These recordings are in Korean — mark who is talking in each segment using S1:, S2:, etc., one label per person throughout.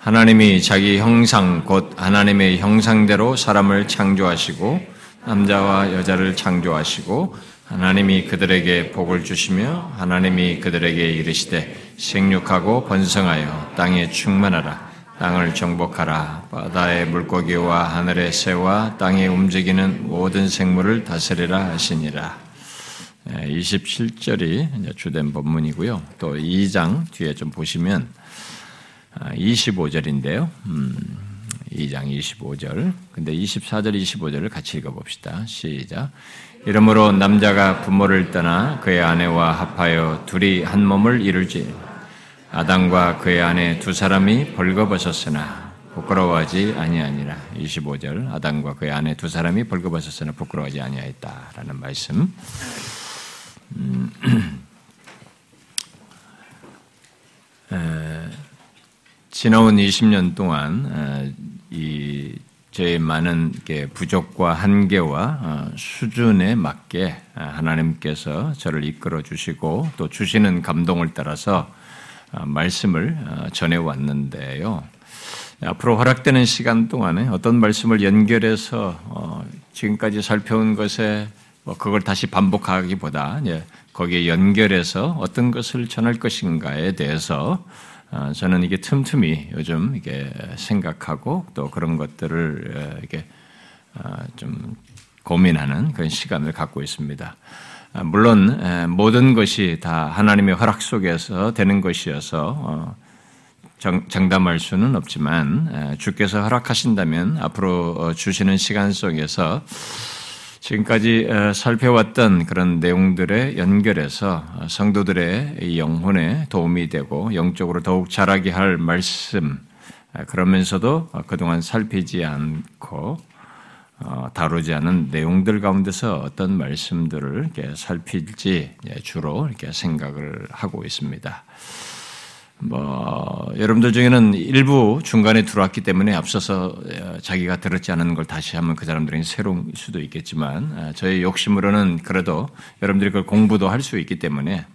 S1: 하나님이 자기 형상 곧 하나님의 형상대로 사람을 창조하시고 남자와 여자를 창조하시고 하나님이 그들에게 복을 주시며 하나님이 그들에게 이르시되 생육하고 번성하여 땅에 충만하라. 땅을 정복하라. 바다의 물고기와 하늘의 새와 땅에 움직이는 모든 생물을 다스리라 하시니라. 27절이 주된 본문이고요. 또 2장 뒤에 좀 보시면 25절인데요. 아, 음, 2장 25절. 근데 24절, 25절을 같이 읽어봅시다. 시작. 이러므로 남자가 부모를 떠나 그의 아내와 합하여 둘이 한 몸을 이룰지. 아담과 그의 아내 두 사람이 벌거벗었으나 부끄러워하지 아니하니라. 25절. 아담과 그의 아내 두 사람이 벌거벗었으나 부끄러워하지 아니하였다라는 말씀. 음, 에, 지나온 20년 동안 이제 많은 부족과 한계와 어, 수준에 맞게 하나님께서 저를 이끌어 주시고 또 주시는 감동을 따라서 어, 말씀을 어, 전해 왔는데요. 앞으로 허락되는 시간 동안에 어떤 말씀을 연결해서 지금까지 살펴온 것에 뭐 그걸 다시 반복하기보다 거기에 연결해서 어떤 것을 전할 것인가에 대해서 어, 저는 이게 틈틈이 요즘 이게 생각하고 또 그런 것들을 이게 어, 좀 고민하는 그런 시간을 갖고 있습니다. 아, 물론 모든 것이 다 하나님의 허락 속에서 되는 것이어서 어, 장담할 수는 없지만 주께서 허락하신다면 앞으로 주시는 시간 속에서 지금까지 살펴왔던 그런 내용들에 연결해서 성도들의 영혼에 도움이 되고 영적으로 더욱 자라게 할 말씀, 그러면서도 그동안 살피지 않고 어, 다루지 않은 내용들 가운데서 어떤 말씀들을 살필지 주로 이렇게 생각을 하고 있습니다. 뭐 여러분들 중에는 일부 중간에 들어왔기 때문에 앞서서 어, 자기가 들었지 않은 걸 다시 하면 그 사람들이 새로운 수도 있겠지만 어, 저의 욕심으로는 그래도 여러분들이 그걸 공부도 할 수 있기 때문에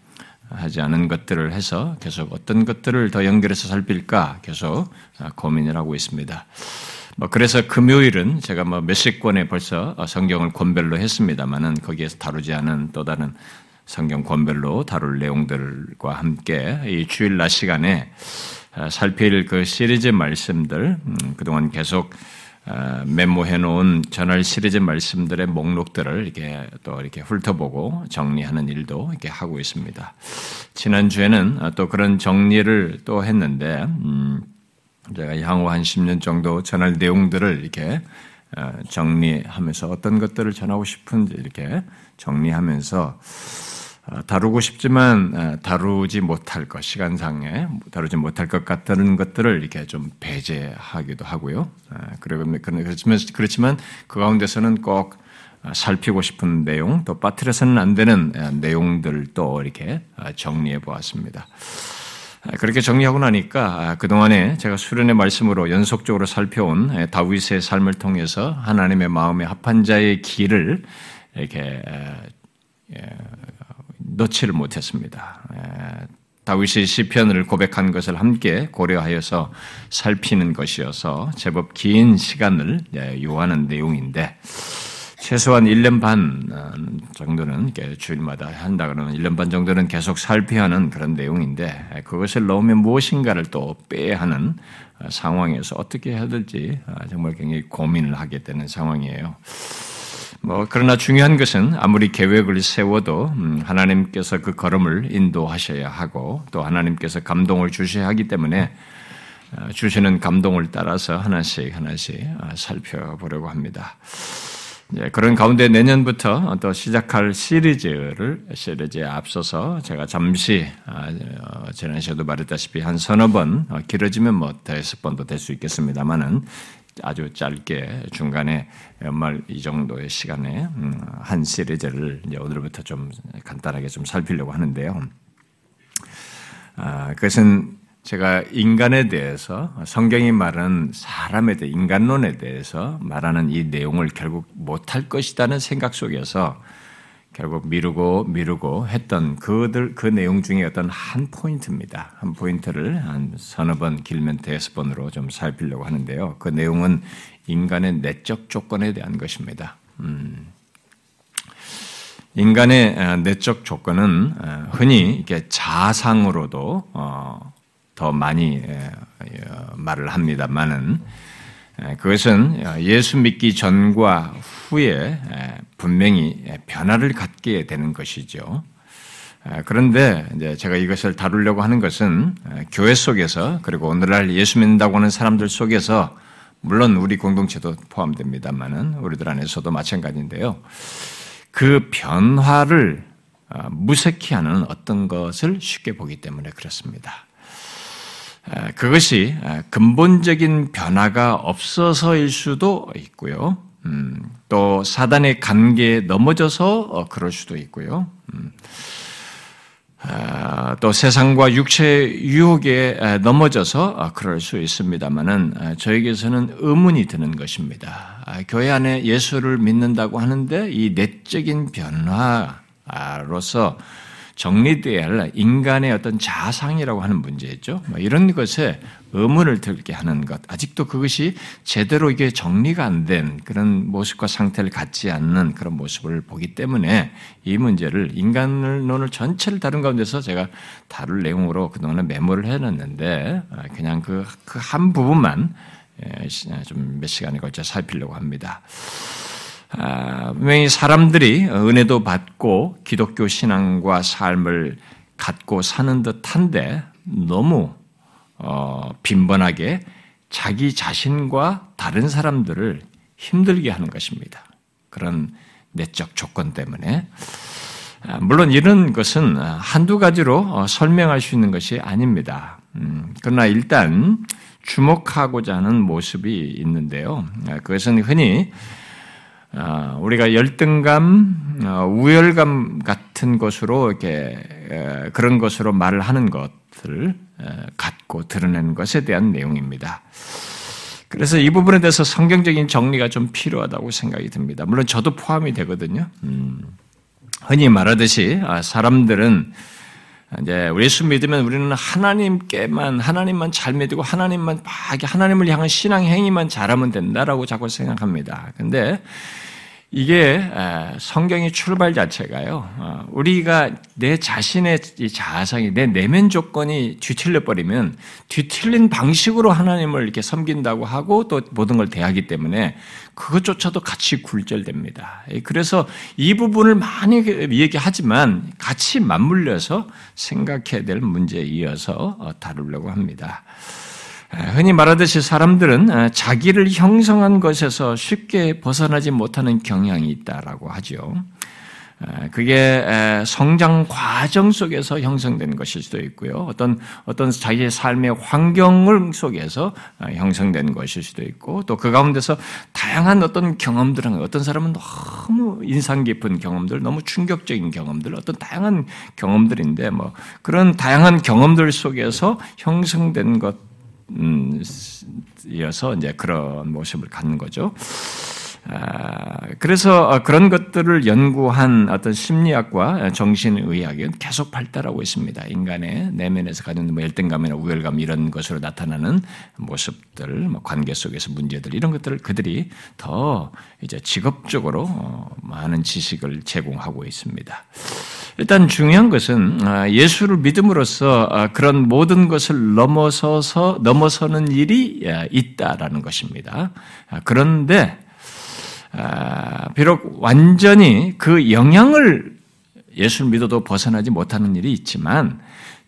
S1: 하지 않은 것들을 해서 계속 어떤 것들을 더 연결해서 살필까 계속 어, 고민을 하고 있습니다. 뭐 그래서 금요일은 제가 뭐 몇십 권에 벌써 성경을 권별로 했습니다만은 거기에서 다루지 않은 또 다른 성경 권별로 다룰 내용들과 함께 이 주일 낮 시간에 어, 살필 그 시리즈 말씀들 음, 그동안 계속 어, 메모해 놓은 전할 시리즈 말씀들의 목록들을 이렇게 또 이렇게 훑어보고 정리하는 일도 이렇게 하고 있습니다. 지난 주에는 어, 또 그런 정리를 또 했는데 음, 제가 향후 한 10년 정도 전할 내용들을 이렇게 정리하면서 어떤 것들을 전하고 싶은지 이렇게 정리하면서 어, 다루고 싶지만 어, 다루지 못할 것, 시간상에 다루지 못할 것 같다는 것들을 이렇게 좀 배제하기도 하고요. 어, 그렇지만, 그렇지만 그 가운데서는 꼭 살피고 싶은 내용, 또 빠뜨려서는 안 되는 내용들도 이렇게 정리해 보았습니다. 그렇게 정리하고 나니까 그동안에 제가 수련의 말씀으로 연속적으로 살펴온 다윗의 삶을 통해서 하나님의 마음에 합한 자의 길을 이렇게 넣지를 못했습니다. 다윗이 시편을 고백한 것을 함께 고려하여서 살피는 것이어서 제법 긴 시간을 요하는 내용인데 최소한 1년 반 어, 정도는 주일마다 한다 그러면 1년 반 정도는 계속 살펴야 하는 그런 내용인데 그것을 넣으면 무엇인가를 또 빼야 하는 어, 상황에서 어떻게 해야 될지 어, 정말 굉장히 고민을 하게 되는 상황이에요. 뭐 그러나 중요한 것은 아무리 계획을 세워도 음, 하나님께서 그 걸음을 인도하셔야 하고 또 하나님께서 감동을 주셔야 하기 때문에 어, 주시는 감동을 따라서 하나씩 하나씩 어, 살펴보려고 합니다. 그런 가운데 내년부터 또 시작할 시리즈를 시리즈에 앞서서 제가 잠시 어, 지난 시에도 말했다시피 한 서너 번 길어지면 뭐 다섯 번도 될 수 있겠습니다만은 아주 짧게 중간에 연말 이 정도의 시간에 음, 한 시리즈를 이제 오늘부터 좀 간단하게 좀 살피려고 하는데요. 아, 그것은 제가 인간에 대해서 성경이 말하는 사람에 대해 인간론에 대해서 말하는 이 내용을 결국 못할 것이라는 생각 속에서 결국 미루고 미루고 했던 그들 그 내용 중에 어떤 한 포인트입니다. 한 포인트를 한 서너 번 길면 대여섯 번으로 좀 살피려고 하는데요. 그 내용은 인간의 내적 조건에 대한 것입니다. 음. 인간의 어, 내적 조건은 어, 흔히 이렇게 자상으로도 어, 더 많이 말을 합니다만은 그것은 예수 믿기 전과 후에 분명히 변화를 갖게 되는 것이죠. 그런데 제가 이것을 다루려고 하는 것은 교회 속에서 그리고 오늘날 예수 믿는다고 하는 사람들 속에서 물론 우리 공동체도 포함됩니다만은 우리들 안에서도 마찬가지인데요. 그 변화를 어, 무색히 하는 어떤 것을 쉽게 보기 때문에 그렇습니다. 그것이 근본적인 변화가 없어서일 수도 있고요. 음, 또 사단의 관계에 넘어져서 어, 그럴 수도 있고요. 음, 아, 또 세상과 육체 유혹에 넘어져서 어, 그럴 수 있습니다만은 저에게서는 의문이 드는 것입니다. 아, 교회 안에 예수를 믿는다고 하는데 이 내적인 변화로서 정리되어야 할 인간의 어떤 자상이라고 하는 문제죠. 뭐 이런 것에 의문을 들게 하는 것, 아직도 그것이 제대로 이게 정리가 안 된 그런 모습과 상태를 갖지 않는 그런 모습을 보기 때문에 이 문제를 인간론을 전체를 다룬 가운데서 제가 다룰 내용으로 그동안에 메모를 해놨는데 아, 그냥 그한그 부분만 예, 좀몇 시간에 걸쳐 살피려고 합니다. 아, 분명히 사람들이 은혜도 받고 기독교 신앙과 삶을 갖고 사는 듯한데 너무 어, 빈번하게 자기 자신과 다른 사람들을 힘들게 하는 것입니다. 그런 내적 조건 때문에. 아, 물론 이런 것은 한두 가지로 어, 설명할 수 있는 것이 아닙니다. 음, 그러나 일단 주목하고자 하는 모습이 있는데요. 아, 그것은 흔히 어, 우리가 열등감, 어, 우열감 같은 것으로 이렇게 그런 것으로 말을 하는 것을 갖고 드러내는 것에 대한 내용입니다. 그래서 이 부분에 대해서 성경적인 정리가 좀 필요하다고 생각이 듭니다. 물론 저도 포함이 되거든요. 음, 흔히 말하듯이 아, 사람들은 이제 예수 믿으면 우리는 하나님께만 하나님만 잘 믿고 하나님만 막 하나님을 향한 신앙 행위만 잘하면 된다라고 자꾸 생각합니다. 근데 이게 성경의 출발 자체가요. 어, 우리가 내 자신의 자아상이 내 내면 조건이 뒤틀려 버리면 뒤틀린 방식으로 하나님을 이렇게 섬긴다고 하고 또 모든 걸 대하기 때문에 그것조차도 같이 굴절됩니다. 그래서 이 부분을 많이 얘기하지만 같이 맞물려서 생각해야 될 문제에 이어서 어, 다루려고 합니다. 흔히 말하듯이 사람들은 자기를 형성한 것에서 쉽게 벗어나지 못하는 경향이 있다라고 하죠. 그게 성장 과정 속에서 형성된 것일 수도 있고요. 어떤 어떤 자기의 삶의 환경 속에서 형성된 것일 수도 있고 또 그 가운데서 다양한 어떤 경험들은 어떤 사람은 너무 인상 깊은 경험들, 너무 충격적인 경험들, 어떤 다양한 경험들인데 뭐 그런 다양한 경험들 속에서 형성된 것 음, 이어서 이제 그런 모습을 갖는 거죠. 아, 그래서 그런 것들을 연구한 어떤 심리학과 정신의학은 계속 발달하고 있습니다. 인간의 내면에서 가진 뭐 열등감이나 우열감 이런 것으로 나타나는 모습들, 뭐 관계 속에서 문제들 이런 것들을 그들이 더 이제 직업적으로 어, 많은 지식을 제공하고 있습니다. 일단 중요한 것은 아, 예수를 믿음으로써 아, 그런 모든 것을 넘어서서 넘어서는 일이 아, 있다라는 것입니다. 그런데 비록 완전히 그 영향을 예수를 믿어도 벗어나지 못하는 일이 있지만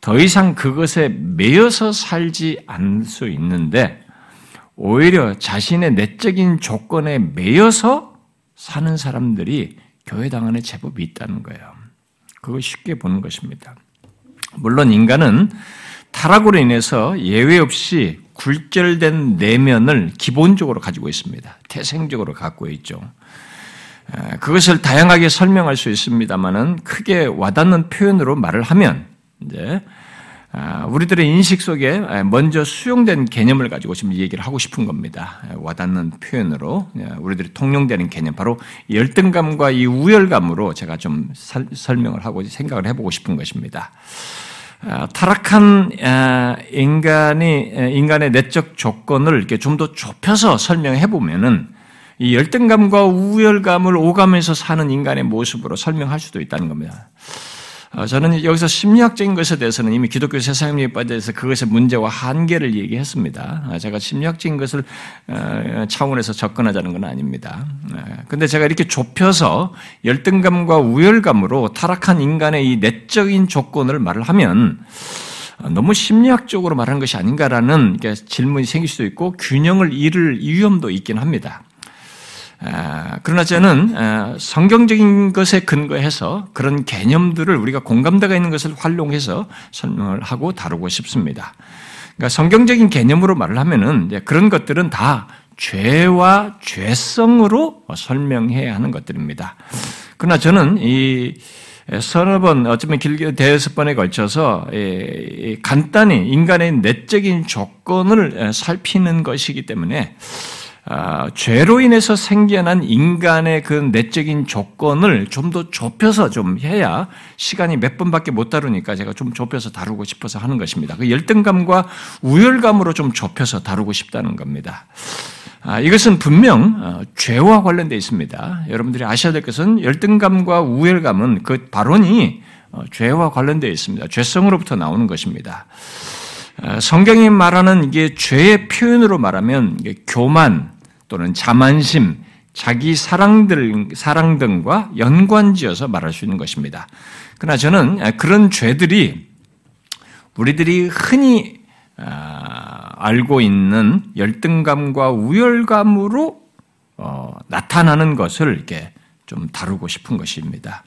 S1: 더 이상 그것에 매여서 살지 않을 수 있는데 오히려 자신의 내적인 조건에 매여서 사는 사람들이 교회당 안에 제법 있다는 거예요. 그거 쉽게 보는 것입니다. 물론 인간은 타락으로 인해서 예외 없이 굴절된 내면을 기본적으로 가지고 있습니다. 태생적으로 갖고 있죠. 그것을 다양하게 설명할 수 있습니다만은 크게 와닿는 표현으로 말을 하면 이제 아, 우리들의 인식 속에 먼저 수용된 개념을 가지고 지금 얘기를 하고 싶은 겁니다. 와닿는 표현으로 우리들이 통용되는 개념, 바로 열등감과 이 우열감으로 제가 좀 설명을 하고 생각을 해보고 싶은 것입니다. 아, 타락한 아, 인간이 인간의 내적 조건을 이렇게 좀 더 좁혀서 설명해 보면은 이 열등감과 우열감을 오가면서 사는 인간의 모습으로 설명할 수도 있다는 겁니다. 어, 저는 여기서 심리학적인 것에 대해서는 이미 기독교 세상에 빠져서 그것의 문제와 한계를 얘기했습니다. 아, 제가 심리학적인 것을 어, 차원에서 접근하자는 건 아닙니다. 그런데 제가 이렇게 좁혀서 열등감과 우열감으로 타락한 인간의 이 내적인 조건을 말을 하면 너무 심리학적으로 말하는 것이 아닌가라는 질문이 생길 수도 있고 균형을 잃을 위험도 있긴 합니다. 아, 그러나 저는 아, 성경적인 것에 근거해서 그런 개념들을 우리가 공감대가 있는 것을 활용해서 설명을 하고 다루고 싶습니다. 그러니까 성경적인 개념으로 말을 하면은 그런 것들은 다 죄와 죄성으로 설명해야 하는 것들입니다. 그러나 저는 이 서너 번, 어쩌면 길게 대여섯 번에 걸쳐서 간단히 인간의 내적인 조건을 살피는 것이기 때문에 아, 죄로 인해서 생겨난 인간의 그 내적인 조건을 좀 더 좁혀서 좀 해야 시간이 몇 번밖에 못 다루니까 제가 좀 좁혀서 다루고 싶어서 하는 것입니다. 그 열등감과 우열감으로 좀 좁혀서 다루고 싶다는 겁니다. 아, 이것은 분명 어, 죄와 관련되어 있습니다. 여러분들이 아셔야 될 것은 열등감과 우열감은 그 발언이 어, 죄와 관련되어 있습니다. 죄성으로부터 나오는 것입니다. 어, 성경이 말하는 이게 죄의 표현으로 말하면 교만, 또는 자만심, 자기 사랑들, 사랑 등과 연관지어서 말할 수 있는 것입니다. 그러나 저는 그런 죄들이 우리들이 흔히 아, 알고 있는 열등감과 우열감으로 어, 나타나는 것을 이렇게 좀 다루고 싶은 것입니다.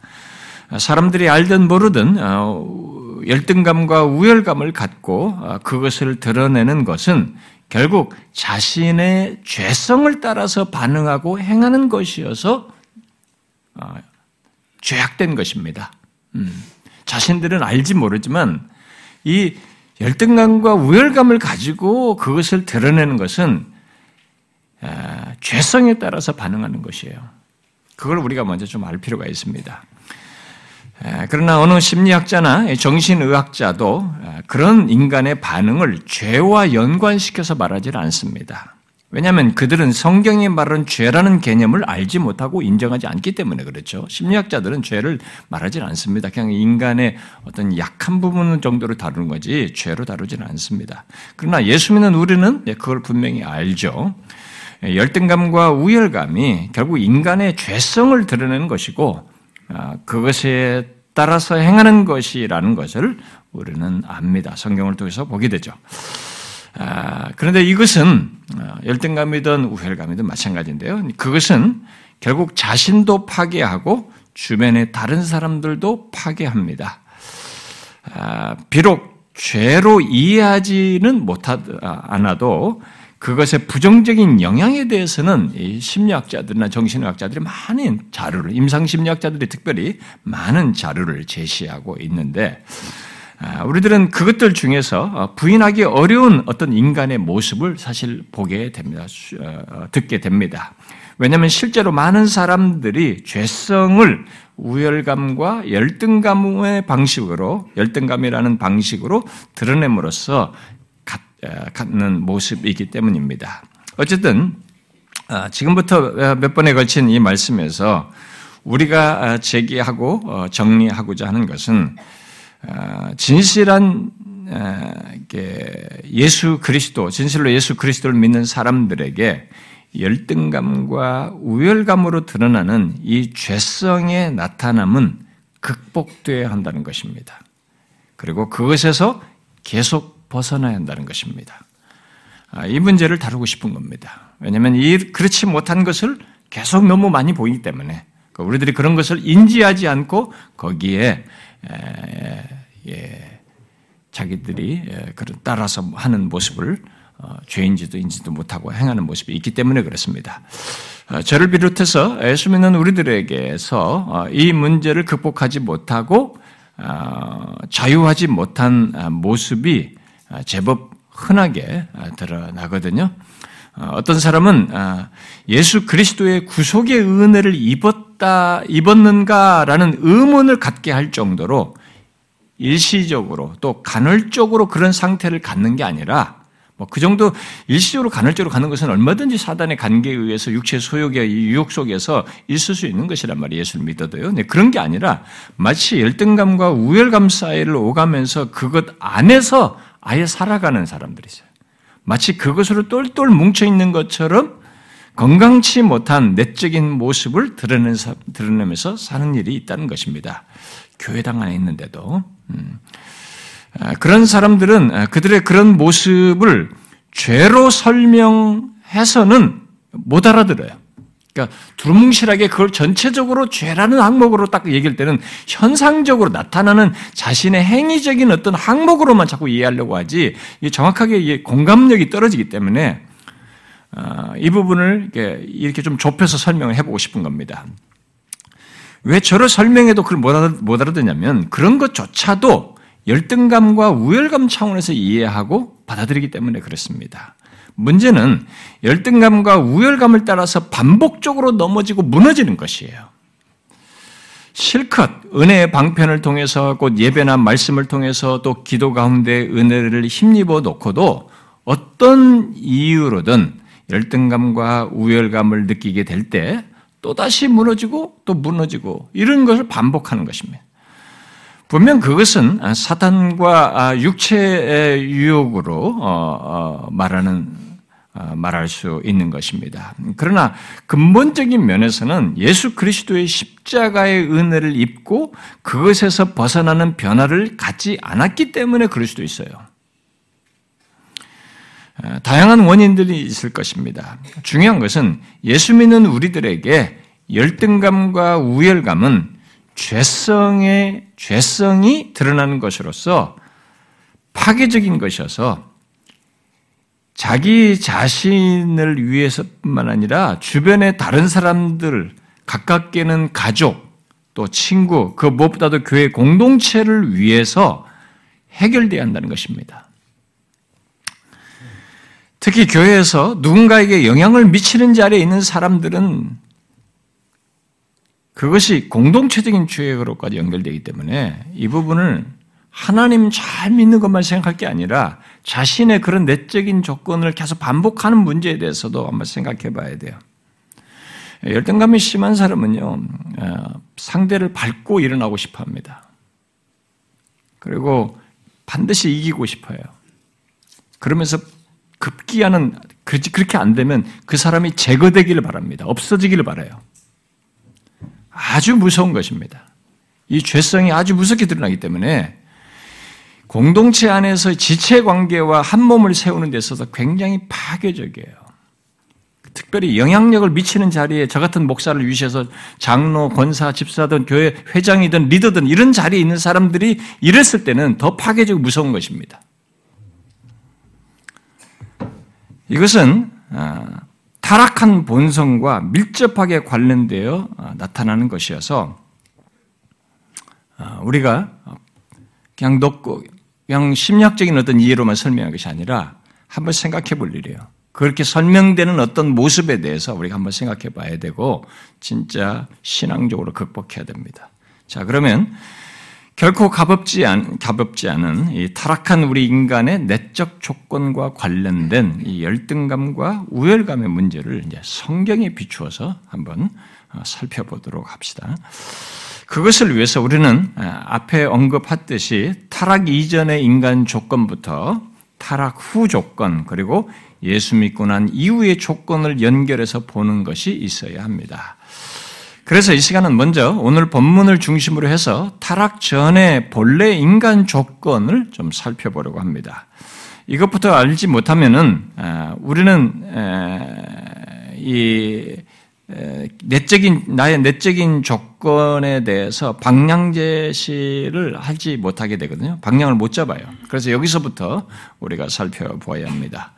S1: 사람들이 알든 모르든 어, 열등감과 우열감을 갖고 어, 그것을 드러내는 것은 결국 자신의 죄성을 따라서 반응하고 행하는 것이어서 어, 죄악된 것입니다. 음, 자신들은 알지 모르지만 이 열등감과 우열감을 가지고 그것을 드러내는 것은 어, 죄성에 따라서 반응하는 것이에요. 그걸 우리가 먼저 좀 알 필요가 있습니다. 그러나 어느 심리학자나 정신의학자도 그런 인간의 반응을 죄와 연관시켜서 말하지 않습니다. 왜냐하면 그들은 성경이 말하는 죄라는 개념을 알지 못하고 인정하지 않기 때문에 그렇죠. 심리학자들은 죄를 말하지 않습니다. 그냥 인간의 어떤 약한 부분 정도로 다루는 거지 죄로 다루지는 않습니다. 그러나 예수 믿는 우리는 그걸 분명히 알죠. 열등감과 우열감이 결국 인간의 죄성을 드러내는 것이고 아, 그것에 따라서 행하는 것이라는 것을 우리는 압니다. 성경을 통해서 보게 되죠. 아, 그런데 이것은 아, 열등감이든 우열감이든 마찬가지인데요. 그것은 결국 자신도 파괴하고 주변의 다른 사람들도 파괴합니다. 비록 죄로 이해하지는 못하 않아도 그것의 부정적인 영향에 대해서는 심리학자들이나 정신의학자들이 많은 자료를, 임상심리학자들이 특별히 많은 자료를 제시하고 있는데, 아, 우리들은 그것들 중에서 어, 부인하기 어려운 어떤 인간의 모습을 사실 보게 됩니다. 어, 듣게 됩니다. 왜냐하면 실제로 많은 사람들이 죄성을 우열감과 열등감의 방식으로, 열등감이라는 방식으로 드러냄으로써 갖는 모습이기 때문입니다. 어쨌든 아, 지금부터 몇 번에 걸친 이 말씀에서 우리가 아, 제기하고 어, 정리하고자 하는 것은 아, 진실한 예수 그리스도, 진실로 예수 그리스도를 믿는 사람들에게 열등감과 우열감으로 드러나는 이 죄성의 나타남은 극복되어야 한다는 것입니다. 그리고 그것에서 계속 벗어나야 한다는 것입니다. 아, 이 문제를 다루고 싶은 겁니다. 왜냐하면 이 그렇지 못한 것을 계속 너무 많이 보이기 때문에 그 우리들이 그런 것을 인지하지 않고 거기에 예, 자기들이 그런 따라서 하는 모습을 어, 죄인지도 인지도 못하고 행하는 모습이 있기 때문에 그렇습니다. 어, 저를 비롯해서 예수 믿는 우리들에게서 어, 이 문제를 극복하지 못하고 어, 자유하지 못한 모습이 제법 흔하게 드러나거든요. 어떤 사람은 예수 그리스도의 구속의 은혜를 입었다, 입었는가라는 의문을 갖게 할 정도로 일시적으로 또 간헐적으로 그런 상태를 갖는 게 아니라 뭐 그 정도 일시적으로 간헐적으로 가는 것은 얼마든지 사단의 관계에 의해서 육체 소욕의 유혹 속에서 있을 수 있는 것이란 말이에요. 예수를 믿어도요. 네, 그런 게 아니라 마치 열등감과 우열감 사이를 오가면서 그것 안에서 아예 살아가는 사람들이 있어요. 마치 그것으로 똘똘 뭉쳐 있는 것처럼 건강치 못한 내적인 모습을 드러내면서 사는 일이 있다는 것입니다. 교회당 안에 있는데도. 음. 아, 그런 사람들은 아, 그들의 그런 모습을 죄로 설명해서는 못 알아들어요. 그러니까 두루뭉실하게 그걸 전체적으로 죄라는 항목으로 딱 얘기할 때는 현상적으로 나타나는 자신의 행위적인 어떤 항목으로만 자꾸 이해하려고 하지 정확하게 공감력이 떨어지기 때문에 아, 이 부분을 이렇게 좀 좁혀서 설명을 해보고 싶은 겁니다. 왜 저를 설명해도 그걸 못 알아듣냐면 그런 것조차도 열등감과 우열감 차원에서 이해하고 받아들이기 때문에 그렇습니다. 문제는 열등감과 우열감을 따라서 반복적으로 넘어지고 무너지는 것이에요. 실컷 은혜의 방편을 통해서 곧 예배나 말씀을 통해서 또 기도 가운데 은혜를 힘입어 놓고도 어떤 이유로든 열등감과 우열감을 느끼게 될 때 또다시 무너지고 또 무너지고 이런 것을 반복하는 것입니다. 분명 그것은 사탄과 아, 육체의 유혹으로 어, 어, 말하는 어, 말할 수 있는 것입니다. 그러나 근본적인 면에서는 예수 그리스도의 십자가의 은혜를 입고 그것에서 벗어나는 변화를 갖지 않았기 때문에 그럴 수도 있어요. 다양한 원인들이 있을 것입니다. 중요한 것은 예수 믿는 우리들에게 열등감과 우열감은 죄성의 죄성이 드러나는 것으로서 파괴적인 것이어서 자기 자신을 위해서뿐만 아니라 주변의 다른 사람들, 가깝게는 가족, 또 친구, 그 무엇보다도 교회 공동체를 위해서 해결돼야 한다는 것입니다. 특히 교회에서 누군가에게 영향을 미치는 자리에 있는 사람들은 그것이 공동체적인 죄악으로까지 연결되기 때문에 이 부분을 하나님 잘 믿는 것만 생각할 게 아니라 자신의 그런 내적인 조건을 계속 반복하는 문제에 대해서도 한번 생각해 봐야 돼요. 열등감이 심한 사람은요, 어, 상대를 밟고 일어나고 싶어 합니다. 그리고 반드시 이기고 싶어요. 그러면서 급기야는 그렇게 안 되면 그 사람이 제거되기를 바랍니다. 없어지기를 바라요. 아주 무서운 것입니다. 이 죄성이 아주 무섭게 드러나기 때문에 공동체 안에서 지체 관계와 한 몸을 세우는 데 있어서 굉장히 파괴적이에요. 특별히 영향력을 미치는 자리에 저 같은 목사를 위시해서 장로, 권사, 집사든 교회 회장이든 리더든 이런 자리에 있는 사람들이 이랬을 때는 더 파괴적이고 무서운 것입니다. 이것은 아, 타락한 본성과 밀접하게 관련되어 어, 나타나는 것이어서 어, 우리가 그냥 넣고 그냥 심리학적인 어떤 이해로만 설명한 것이 아니라 한번 생각해 볼 일이에요. 그렇게 설명되는 어떤 모습에 대해서 우리가 한번 생각해 봐야 되고 진짜 신앙적으로 극복해야 됩니다. 자, 그러면 결코 가볍지, 않, 가볍지 않은 이 타락한 우리 인간의 내적 조건과 관련된 이 열등감과 우열감의 문제를 이제 성경에 비추어서 한번 어, 살펴보도록 합시다. 그것을 위해서 우리는 아, 앞에 언급했듯이 타락 이전의 인간 조건부터 타락 후 조건, 그리고 예수 믿고 난 이후의 조건을 연결해서 보는 것이 있어야 합니다. 그래서 이 시간은 먼저 오늘 본문을 중심으로 해서 타락 전의 본래 인간 조건을 좀 살펴보려고 합니다. 이것부터 알지 못하면은 아, 우리는 이 내적인 나의 내적인 조건에 대해서 방향 제시를 하지 못하게 되거든요. 방향을 못 잡아요. 그래서 여기서부터 우리가 살펴보아야 합니다.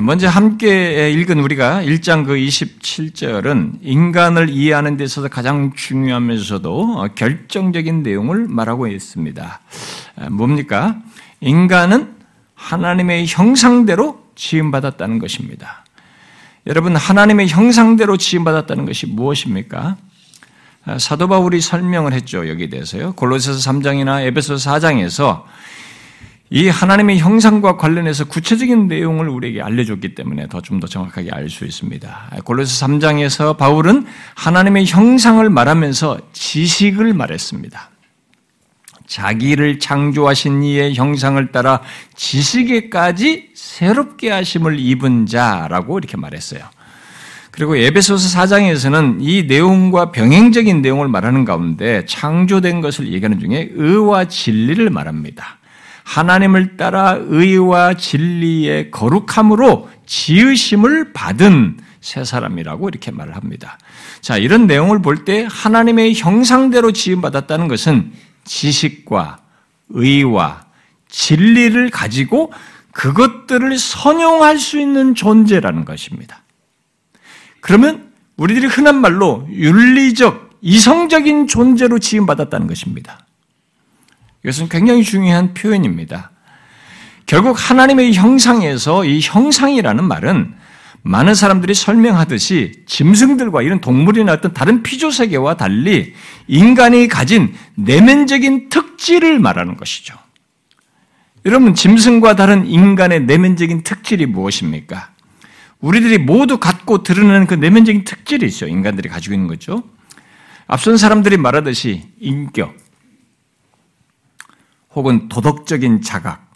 S1: 먼저 함께 읽은 우리가 1장 그 27절은 인간을 이해하는 데 있어서 가장 중요하면서도 결정적인 내용을 말하고 있습니다. 뭡니까? 인간은 하나님의 형상대로 지음받았다는 것입니다. 여러분 하나님의 형상대로 지음 받았다는 것이 무엇입니까? 아, 사도 바울이 설명을 했죠. 여기에 대해서요. 골로새서 3장이나 에베소서 4장에서 이 하나님의 형상과 관련해서 구체적인 내용을 우리에게 알려줬기 때문에 더 좀더 정확하게 알 수 있습니다. 아, 골로새 3장에서 바울은 하나님의 형상을 말하면서 지식을 말했습니다. 자기를 창조하신 이의 형상을 따라 지식에까지 새롭게 하심을 입은 자라고 이렇게 말했어요. 그리고 에베소서 4장에서는 이 내용과 병행적인 내용을 말하는 가운데 창조된 것을 얘기하는 중에 의와 진리를 말합니다. 하나님을 따라 의와 진리의 거룩함으로 지으심을 받은 새 사람이라고 이렇게 말을 합니다. 자, 이런 내용을 볼 때 하나님의 형상대로 지음받았다는 것은 지식과 의와 진리를 가지고 그것들을 선용할 수 있는 존재라는 것입니다. 그러면 우리들이 흔한 말로 윤리적, 이성적인 존재로 지음받았다는 것입니다. 이것은 굉장히 중요한 표현입니다. 결국 하나님의 형상에서 이 형상이라는 말은 많은 사람들이 설명하듯이 짐승들과 이런 동물이나 어떤 다른 피조 세계와 달리 인간이 가진 내면적인 특질을 말하는 것이죠. 여러분, 짐승과 다른 인간의 내면적인 특질이 무엇입니까? 우리들이 모두 갖고 드러내는 그 내면적인 특질이 있어요. 인간들이 가지고 있는 거죠. 앞선 사람들이 말하듯이 인격, 혹은 도덕적인 자각,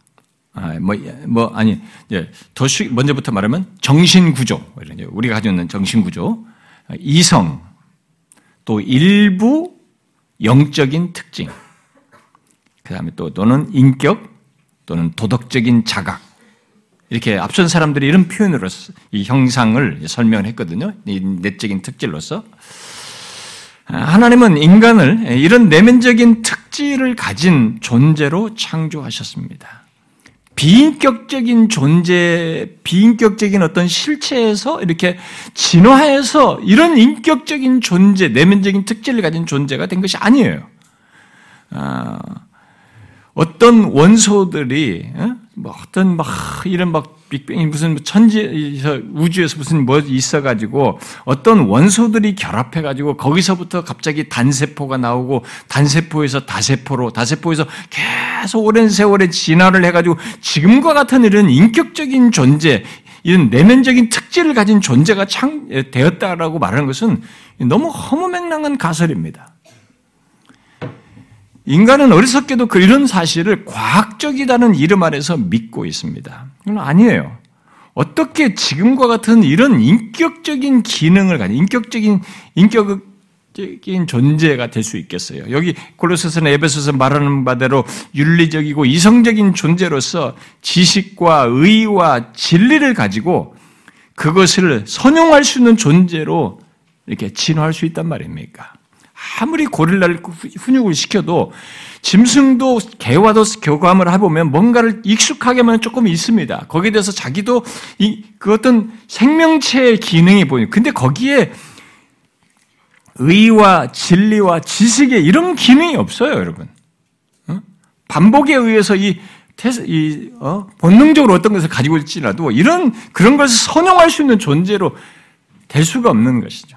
S1: 아, 뭐, 뭐, 아니, 이제 더 쉬, 먼저부터 말하면 정신구조, 우리가 가지고 있는 정신구조, 이성, 또 일부 영적인 특징, 그 다음에 또 또는 인격, 또는 도덕적인 자각, 이렇게 앞선 사람들이 이런 표현으로 이 형상을 설명을 했거든요. 이 내적인 특질로서. 하나님은 인간을 이런 내면적인 특질을 가진 존재로 창조하셨습니다. 비인격적인 존재, 비인격적인 어떤 실체에서 이렇게 진화해서 이런 인격적인 존재, 내면적인 특질을 가진 존재가 된 것이 아니에요. 아, 어떤 원소들이 어? 뭐 어떤 막 이런 막 빅뱅이 무슨 천지에서 우주에서 무슨 뭐 있어가지고 어떤 원소들이 결합해가지고 거기서부터 갑자기 단세포가 나오고 단세포에서 다세포로 다세포에서 계속 오랜 세월의 진화를 해가지고 지금과 같은 이런 인격적인 존재 이런 내면적인 특질을 가진 존재가 창 되었다라고 말하는 것은 너무 허무맹랑한 가설입니다. 인간은 어리석게도 그 이런 사실을 과학적이라는 이름 아래서 믿고 있습니다. 그건 아니에요. 어떻게 지금과 같은 이런 인격적인 기능을 가진 인격적인 인격적인 존재가 될 수 있겠어요? 여기 골로새서나 에베소서 말하는 바대로 윤리적이고 이성적인 존재로서 지식과 의와 진리를 가지고 그것을 선용할 수 있는 존재로 이렇게 진화할 수 있단 말입니까? 아무리 고릴라를 훈육을 시켜도 짐승도 개와도 교감을 해보면 뭔가를 익숙하게 하면 조금 있습니다. 거기에 대해서 자기도 이, 그 어떤 생명체의 기능이 보여요. 근데 거기에 의와 진리와 지식의 이런 기능이 없어요, 여러분. 어? 반복에 의해서 이, 이 어? 본능적으로 어떤 것을 가지고 있지라도 이런 그런 것을 선용할 수 있는 존재로 될 수가 없는 것이죠.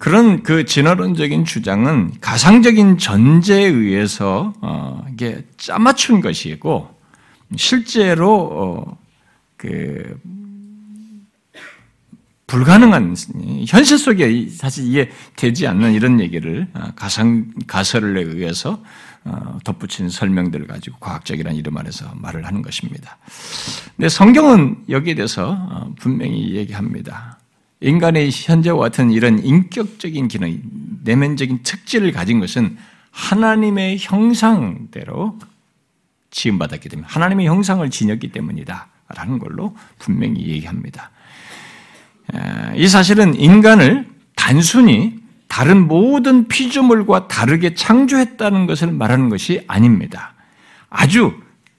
S1: 그런 그 진화론적인 주장은 가상적인 전제에 의해서 어, 이게 짜맞춘 것이고 실제로 어, 그 불가능한 현실 속에 사실 이해 되지 않는 이런 얘기를 어, 가상 가설에 의해서 어, 덧붙인 설명들을 가지고 과학적이라는 이름 안에서 말을 하는 것입니다. 근데 성경은 여기에 대해서 어, 분명히 얘기합니다. 인간의 현재와 같은 이런 인격적인 기능, 내면적인 특질을 가진 것은 하나님의 형상대로 지음받았기 때문에 하나님의 형상을 지녔기 때문이다. 라는 걸로 분명히 얘기합니다. 이 사실은 인간을 단순히 다른 모든 피조물과 다르게 창조했다는 것을 말하는 것이 아닙니다. 아주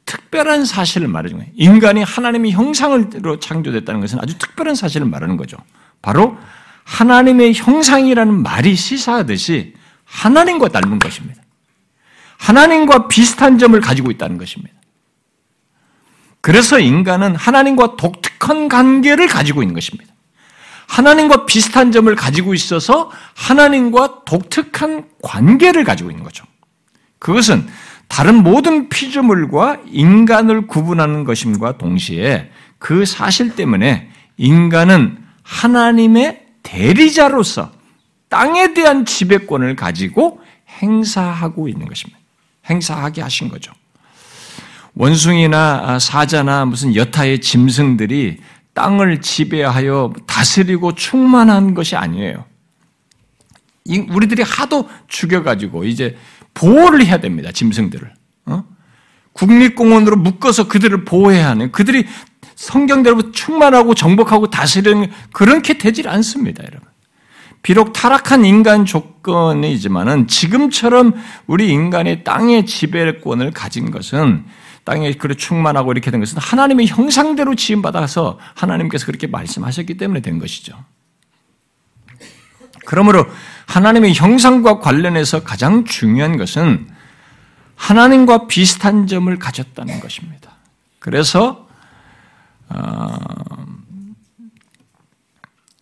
S1: 특별한 사실을 말하는 거예요. 인간이 하나님의 형상으로 창조됐다는 것은 아주 특별한 사실을 말하는 거죠. 바로 하나님의 형상이라는 말이 시사하듯이 하나님과 닮은 것입니다. 하나님과 비슷한 점을 가지고 있다는 것입니다. 그래서 인간은 하나님과 독특한 관계를 가지고 있는 것입니다. 하나님과 비슷한 점을 가지고 있어서 하나님과 독특한 관계를 가지고 있는 거죠. 그것은 다른 모든 피조물과 인간을 구분하는 것임과 동시에 그 사실 때문에 인간은 하나님의 대리자로서 땅에 대한 지배권을 가지고 행사하고 있는 것입니다. 행사하게 하신 거죠. 원숭이나 사자나 무슨 여타의 짐승들이 땅을 지배하여 다스리고 충만한 것이 아니에요. 우리들이 하도 죽여가지고 이제 보호를 해야 됩니다. 짐승들을. 어? 국립공원으로 묶어서 그들을 보호해야 하는 그들이 성경대로 충만하고 정복하고 다스리는 그렇게 되질 않습니다, 여러분. 비록 타락한 인간 조건이지만은 지금처럼 우리 인간의 땅의 지배권을 가진 것은 땅에 그래 충만하고 이렇게 된 것은 하나님의 형상대로 지음받아서 하나님께서 그렇게 말씀하셨기 때문에 된 것이죠. 그러므로 하나님의 형상과 관련해서 가장 중요한 것은 하나님과 비슷한 점을 가졌다는 것입니다. 그래서 어,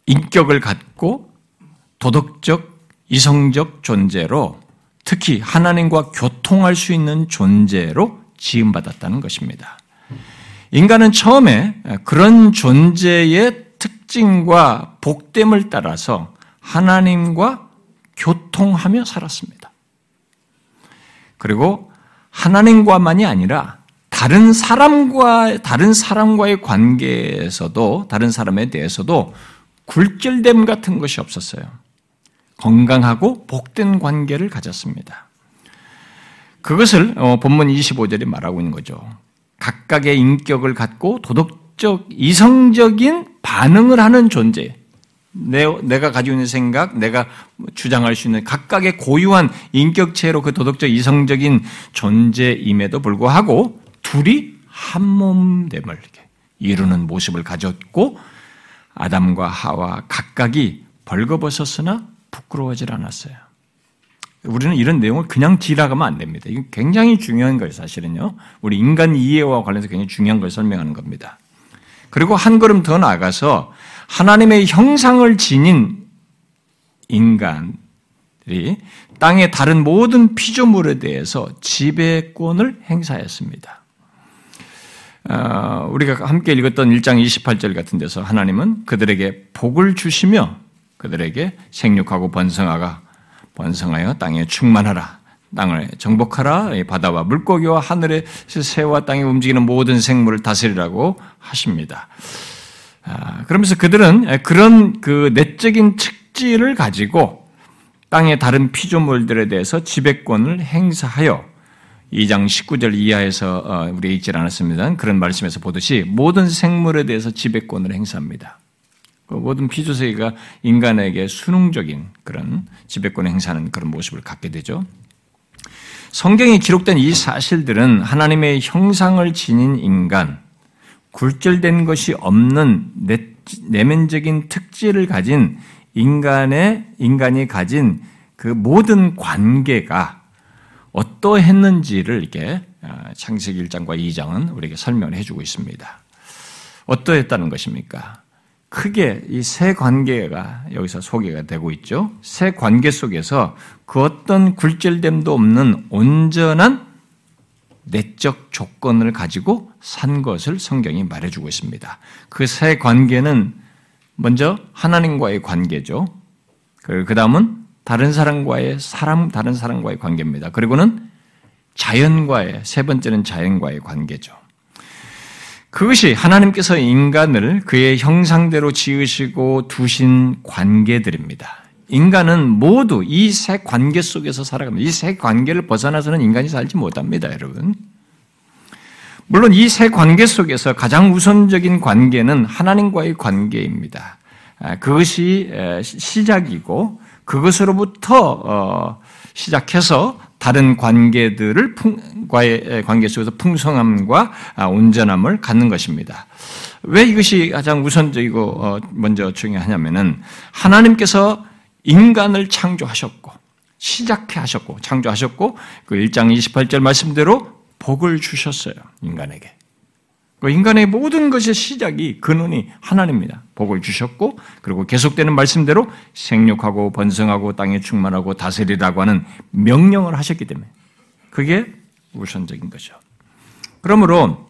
S1: 인격을 갖고 도덕적, 이성적 존재로 특히 하나님과 교통할 수 있는 존재로 지음받았다는 것입니다. 인간은 처음에 그런 존재의 특징과 복됨을 따라서 하나님과 교통하며 살았습니다. 그리고 하나님과만이 아니라 다른 사람과 다른 사람과의 관계에서도 다른 사람에 대해서도 굴절됨 같은 것이 없었어요. 건강하고 복된 관계를 가졌습니다. 그것을 어, 본문 25절에 말하고 있는 거죠. 각각의 인격을 갖고 도덕적, 이성적인 반응을 하는 존재. 내가 가지고 있는 생각, 내가 주장할 수 있는 각각의 고유한 인격체로 그 도덕적, 이성적인 존재임에도 불구하고 둘이 한 몸됨을 이루는 모습을 가졌고 아담과 하와 각각이 벌거벗었으나 부끄러워질 않았어요. 우리는 이런 내용을 그냥 지나가면 안 됩니다. 이건 굉장히 중요한 거예요, 사실은요. 우리 인간 이해와 관련해서 굉장히 중요한 걸 설명하는 겁니다. 그리고 한 걸음 더 나아가서 하나님의 형상을 지닌 인간들이 땅의 다른 모든 피조물에 대해서 지배권을 행사했습니다. 어, 우리가 함께 읽었던 1장 28절 같은 데서 하나님은 그들에게 복을 주시며 그들에게 생육하고 번성하가 번성하여 땅에 충만하라. 땅을 정복하라. 바다와 물고기와 하늘의 새와 땅에 움직이는 모든 생물을 다스리라고 하십니다. 아, 그러면서 그들은 그런 그 내적인 특질을 가지고 땅의 다른 피조물들에 대해서 지배권을 행사하여 2장 19절 이하에서 어, 우리 읽지 않았습니다. 그런 말씀에서 보듯이 모든 생물에 대해서 지배권을 행사합니다. 그 모든 피조세계가 인간에게 수능적인 그런 지배권을 행사하는 그런 모습을 갖게 되죠. 성경에 기록된 이 사실들은 하나님의 형상을 지닌 인간, 굴절된 것이 없는 내면적인 특질을 가진 인간의 인간이 가진 그 모든 관계가 어떠했는지를 이렇게 아, 창세기 1장과 2장은 우리에게 설명을 해주고 있습니다. 어떠했다는 것입니까? 크게 이 세 관계가 여기서 소개가 되고 있죠. 세 관계 속에서 그 어떤 굴절됨도 없는 온전한 내적 조건을 가지고 산 것을 성경이 말해주고 있습니다. 그 세 관계는 먼저 하나님과의 관계죠. 그 다음은 다른 사람과의 사람, 다른 사람과의 관계입니다. 그리고는 자연과의, 세 번째는 자연과의 관계죠. 그것이 하나님께서 인간을 그의 형상대로 지으시고 두신 관계들입니다. 인간은 모두 이 세 관계 속에서 살아갑니다. 이 세 관계를 벗어나서는 인간이 살지 못합니다, 여러분. 물론 이 세 관계 속에서 가장 우선적인 관계는 하나님과의 관계입니다. 그것이 시작이고 그것으로부터 어, 시작해서 다른 관계들을 과의 관계 속에서 풍성함과 아, 온전함을 갖는 것입니다. 왜 이것이 가장 우선적이고 어, 먼저 중요하냐면은 하나님께서 인간을 창조하셨고 시작해 하셨고 창조하셨고 그 1장 28절 말씀대로 복을 주셨어요. 인간에게. 그 인간의 모든 것의 시작이 근원이 하나님입니다. 복을 주셨고 그리고 계속되는 말씀대로 생육하고 번성하고 땅에 충만하고 다스리라고 하는 명령을 하셨기 때문에 그게 우선적인 거죠. 그러므로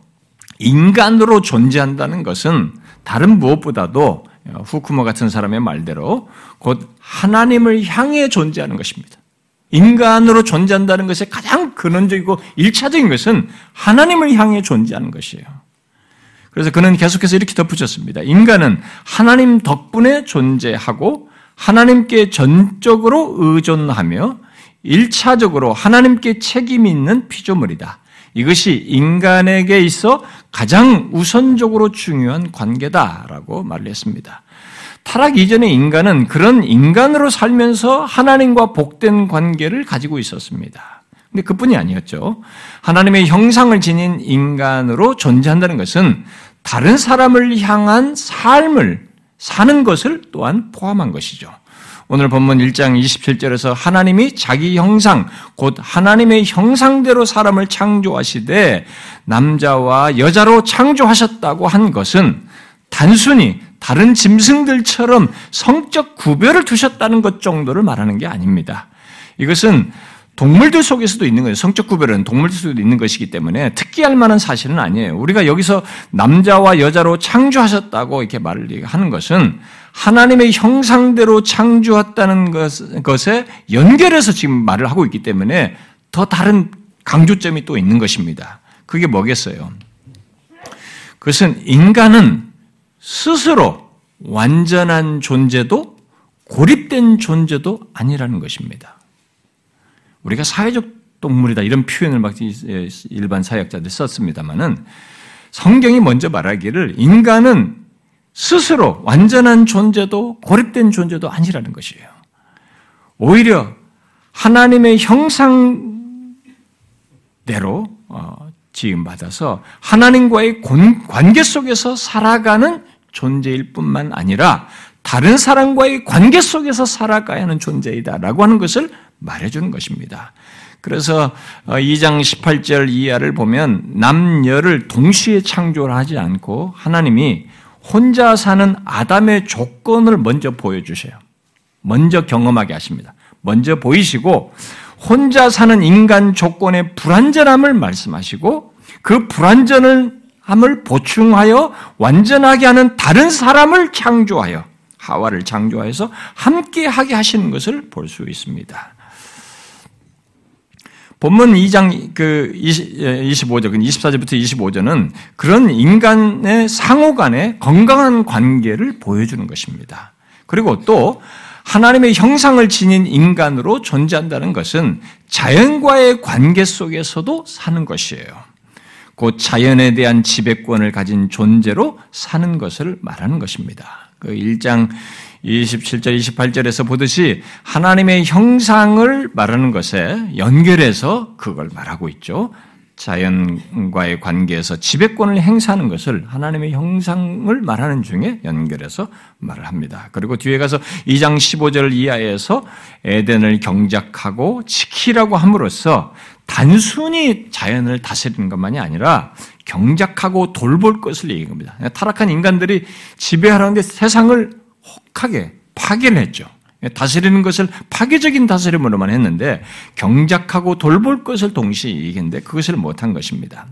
S1: 인간으로 존재한다는 것은 다른 무엇보다도 후쿠모 같은 사람의 말대로 곧 하나님을 향해 존재하는 것입니다. 인간으로 존재한다는 것의 가장 근원적이고 일차적인 것은 하나님을 향해 존재하는 것이에요. 그래서 그는 계속해서 이렇게 덧붙였습니다. 인간은 하나님 덕분에 존재하고 하나님께 전적으로 의존하며 일차적으로 하나님께 책임이 있는 피조물이다. 이것이 인간에게 있어 가장 우선적으로 중요한 관계다라고 말을 했습니다. 타락 이전의 인간은 그런 인간으로 살면서 하나님과 복된 관계를 가지고 있었습니다. 근데 그뿐이 아니었죠. 하나님의 형상을 지닌 인간으로 존재한다는 것은 다른 사람을 향한 삶을 사는 것을 또한 포함한 것이죠. 오늘 본문 1장 27절에서 하나님이 자기 형상, 곧 하나님의 형상대로 사람을 창조하시되 남자와 여자로 창조하셨다고 한 것은 단순히 다른 짐승들처럼 성적 구별을 두셨다는 것 정도를 말하는 게 아닙니다. 이것은 동물들 속에서도 있는 거예요. 성적 구별은 동물들 속에도 있는 것이기 때문에 특기할 만한 사실은 아니에요. 우리가 여기서 남자와 여자로 창조하셨다고 이렇게 말을 하는 것은 하나님의 형상대로 창조했다는 것에 연결해서 지금 말을 하고 있기 때문에 더 다른 강조점이 또 있는 것입니다. 그게 뭐겠어요? 그것은 인간은 스스로 완전한 존재도 고립된 존재도 아니라는 것입니다. 우리가 사회적 동물이다 이런 표현을 막 일반 사역자들 썼습니다만은 성경이 먼저 말하기를 인간은 스스로 완전한 존재도 고립된 존재도 아니라는 것이에요. 오히려 하나님의 형상대로 어, 지음 받아서 하나님과의 관계 속에서 살아가는 존재일 뿐만 아니라 다른 사람과의 관계 속에서 살아가야 하는 존재이다라고 하는 것을 말해주는 것입니다. 그래서 2장 어, 18절 이하를 보면 남녀를 동시에 창조를 하지 않고 하나님이 혼자 사는 아담의 조건을 먼저 보여주세요. 먼저 경험하게 하십니다. 먼저 보이시고 혼자 사는 인간 조건의 불완전함을 말씀하시고 그 불완전을 함을 보충하여 완전하게 하는 다른 사람을 창조하여 하와를 창조해서 함께 하게 하시는 것을 볼 수 있습니다. 본문 2장 그 25절, 24절부터 25절은 그런 인간의 상호 간의 건강한 관계를 보여주는 것입니다. 그리고 또 하나님의 형상을 지닌 인간으로 존재한다는 것은 자연과의 관계 속에서도 사는 것이에요. 곧 자연에 대한 지배권을 가진 존재로 사는 것을 말하는 것입니다. 그 1장 27절, 28절에서 보듯이 하나님의 형상을 말하는 것에 연결해서 그걸 말하고 있죠. 자연과의 관계에서 지배권을 행사하는 것을 하나님의 형상을 말하는 중에 연결해서 말을 합니다. 그리고 뒤에 가서 2장 15절 이하에서 에덴을 경작하고 지키라고 함으로써 단순히 자연을 다스리는 것만이 아니라 경작하고 돌볼 것을 얘기한 겁니다. 타락한 인간들이 지배하라는데 세상을 혹하게 파괴를 했죠. 다스리는 것을 파괴적인 다스림으로만 했는데 경작하고 돌볼 것을 동시에 얘기했는데 그것을 못한 것입니다.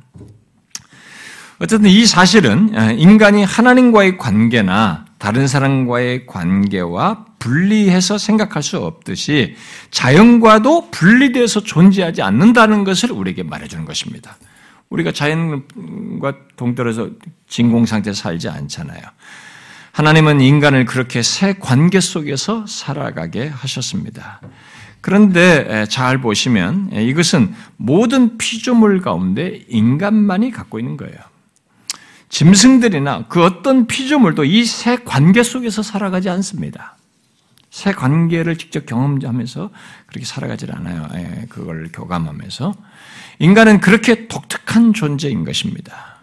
S1: 어쨌든 이 사실은 인간이 하나님과의 관계나 다른 사람과의 관계와 분리해서 생각할 수 없듯이 자연과도 분리돼서 존재하지 않는다는 것을 우리에게 말해주는 것입니다. 우리가 자연과 동떨어서 진공 상태에 살지 않잖아요. 하나님은 인간을 그렇게 새 관계 속에서 살아가게 하셨습니다. 그런데 잘 보시면 이것은 모든 피조물 가운데 인간만이 갖고 있는 거예요. 짐승들이나 그 어떤 피조물도 이 새 관계 속에서 살아가지 않습니다. 새 관계를 직접 경험하면서 그렇게 살아가질 않아요. 예, 그걸 교감하면서. 인간은 그렇게 독특한 존재인 것입니다.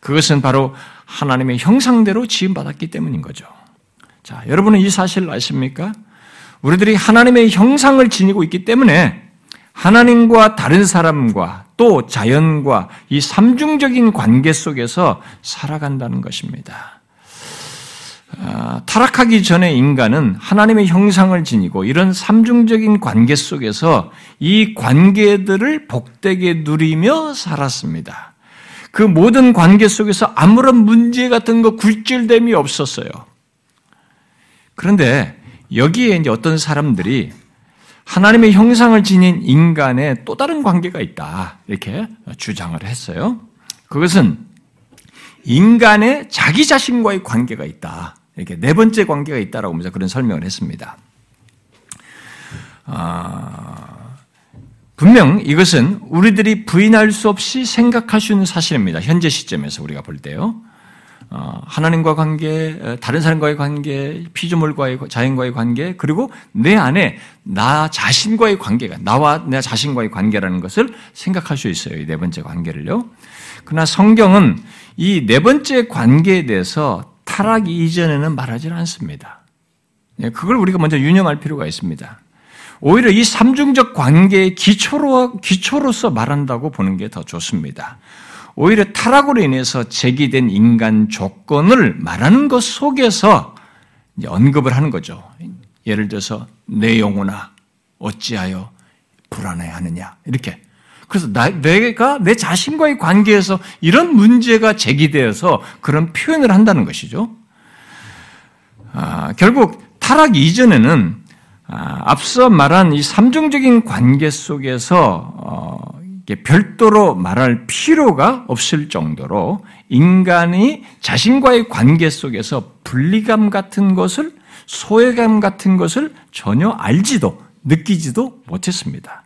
S1: 아, 그것은 바로 하나님의 형상대로 지음받았기 때문인 거죠. 자, 여러분은 이 사실을 아십니까? 우리들이 하나님의 형상을 지니고 있기 때문에 하나님과 다른 사람과 또 자연과 이 삼중적인 관계 속에서 살아간다는 것입니다. 아, 타락하기 전에 인간은 하나님의 형상을 지니고 이런 삼중적인 관계 속에서 이 관계들을 복되게 누리며 살았습니다. 그 모든 관계 속에서 아무런 문제 같은 거 굴질됨이 없었어요. 그런데 여기에 이제 어떤 사람들이 하나님의 형상을 지닌 인간의 또 다른 관계가 있다. 이렇게 주장을 했어요. 그것은 인간의 자기 자신과의 관계가 있다. 이렇게 네 번째 관계가 있다라고 하면서 그런 설명을 했습니다. 아, 분명 이것은 우리들이 부인할 수 없이 생각할 수 있는 사실입니다. 현재 시점에서 우리가 볼 때요. 어, 하나님과 관계, 어, 다른 사람과의 관계, 피조물과의 자연과의 관계, 그리고 내 안에 나 자신과의 관계가 나와 내 자신과의 관계라는 것을 생각할 수 있어요. 이 네 번째 관계를요. 그러나 성경은 이 네 번째 관계에 대해서 타락 이전에는 말하지 않습니다. 예, 그걸 우리가 먼저 유념할 필요가 있습니다. 오히려 이 삼중적 관계의 기초로, 기초로서 말한다고 보는 게 더 좋습니다. 오히려 타락으로 인해서 제기된 인간 조건을 말하는 것 속에서 언급을 하는 거죠. 예를 들어서 내 영혼아 어찌하여 불안해하느냐 이렇게. 그래서 나, 내가 내 자신과의 관계에서 이런 문제가 제기되어서 그런 표현을 한다는 것이죠. 아, 결국 타락 이전에는 아, 앞서 말한 이 삼중적인 관계 속에서 어, 별도로 말할 필요가 없을 정도로 인간이 자신과의 관계 속에서 분리감 같은 것을 소외감 같은 것을 전혀 알지도 느끼지도 못했습니다.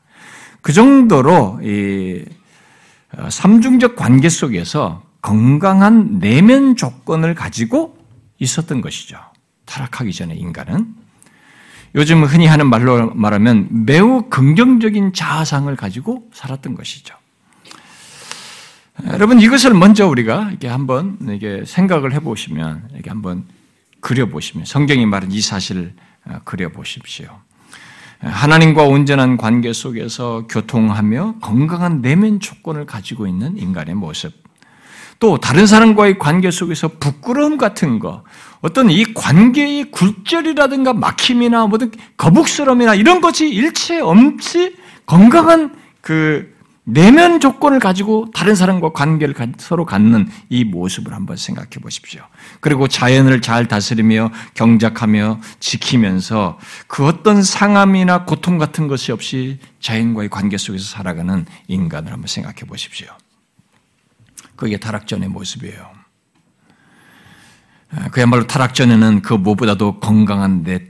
S1: 그 정도로 이 어, 삼중적 관계 속에서 건강한 내면 조건을 가지고 있었던 것이죠. 타락하기 전에 인간은 요즘 흔히 하는 말로 말하면 매우 긍정적인 자아상을 가지고 살았던 것이죠. 여러분 이것을 먼저 우리가 이렇게 한번 이게 생각을 해보시면 이렇게 한번 그려보시면 성경이 말한 이 사실을 어, 그려보십시오. 하나님과 온전한 관계 속에서 교통하며 건강한 내면 조건을 가지고 있는 인간의 모습. 또 다른 사람과의 관계 속에서 부끄러움 같은 거, 어떤 이 관계의 굴절이라든가 막힘이나 모든 거북스러움이나 이런 것이 일체 없이 건강한 그 내면 조건을 가지고 다른 사람과 관계를 서로 갖는 이 모습을 한번 생각해 보십시오. 그리고 자연을 잘 다스리며 경작하며 지키면서 그 어떤 상함이나 고통 같은 것이 없이 자연과의 관계 속에서 살아가는 인간을 한번 생각해 보십시오. 그게 타락전의 모습이에요. 아, 그야말로 타락 전에는 그 무엇보다도 건강한 내,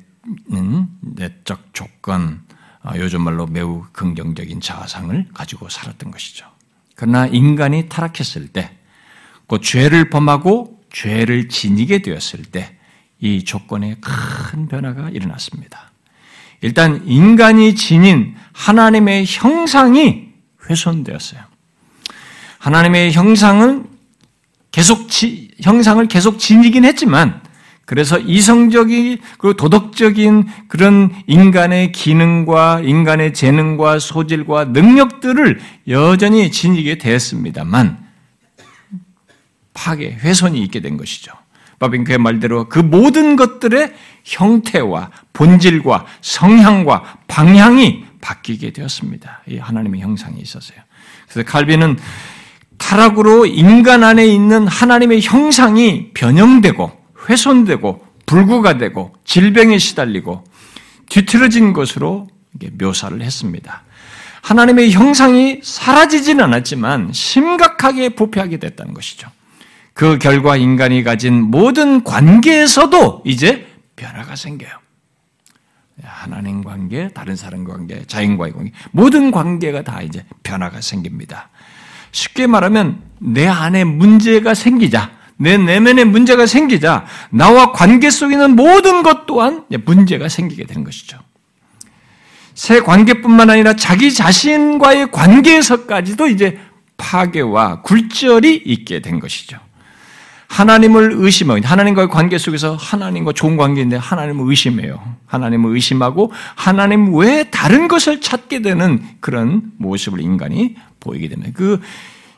S1: 내적 조건, 아, 요즘 말로 매우 긍정적인 자아상을 가지고 살았던 것이죠. 그러나 인간이 타락했을 때, 그 죄를 범하고 죄를 지니게 되었을 때, 이 조건에 큰 변화가 일어났습니다. 일단 인간이 지닌 하나님의 형상이 훼손되었어요. 하나님의 형상은 계속 지, 형상을 계속 지니긴 했지만 그래서 이성적인 그리고 도덕적인 그런 인간의 기능과 인간의 재능과 소질과 능력들을 여전히 지니게 되었습니다만 파괴, 훼손이 있게 된 것이죠. 바빙 그의 말대로 그 모든 것들의 형태와 본질과 성향과 방향이 바뀌게 되었습니다. 이 하나님의 형상이 있었어요. 그래서 칼빈은 타락으로 인간 안에 있는 하나님의 형상이 변형되고 훼손되고 불구가 되고 질병에 시달리고 뒤틀어진 것으로 묘사를 했습니다. 하나님의 형상이 사라지지는 않았지만 심각하게 부패하게 됐다는 것이죠. 그 결과 인간이 가진 모든 관계에서도 이제 변화가 생겨요. 하나님 관계, 다른 사람 관계, 자연과의 관계, 모든 관계가 다 이제 변화가 생깁니다. 쉽게 말하면 내 안에 문제가 생기자, 내 내면에 문제가 생기자, 나와 관계 속에 있는 모든 것 또한 문제가 생기게 되는 것이죠. 새 관계뿐만 아니라 자기 자신과의 관계에서까지도 이제 파괴와 굴절이 있게 된 것이죠. 하나님을 의심하고 하나님과의 관계 속에서 하나님과 좋은 관계인데 하나님을 의심해요. 하나님을 의심하고 하나님 외에 다른 것을 찾게 되는 그런 모습을 인간이 보이게 됩니다. 그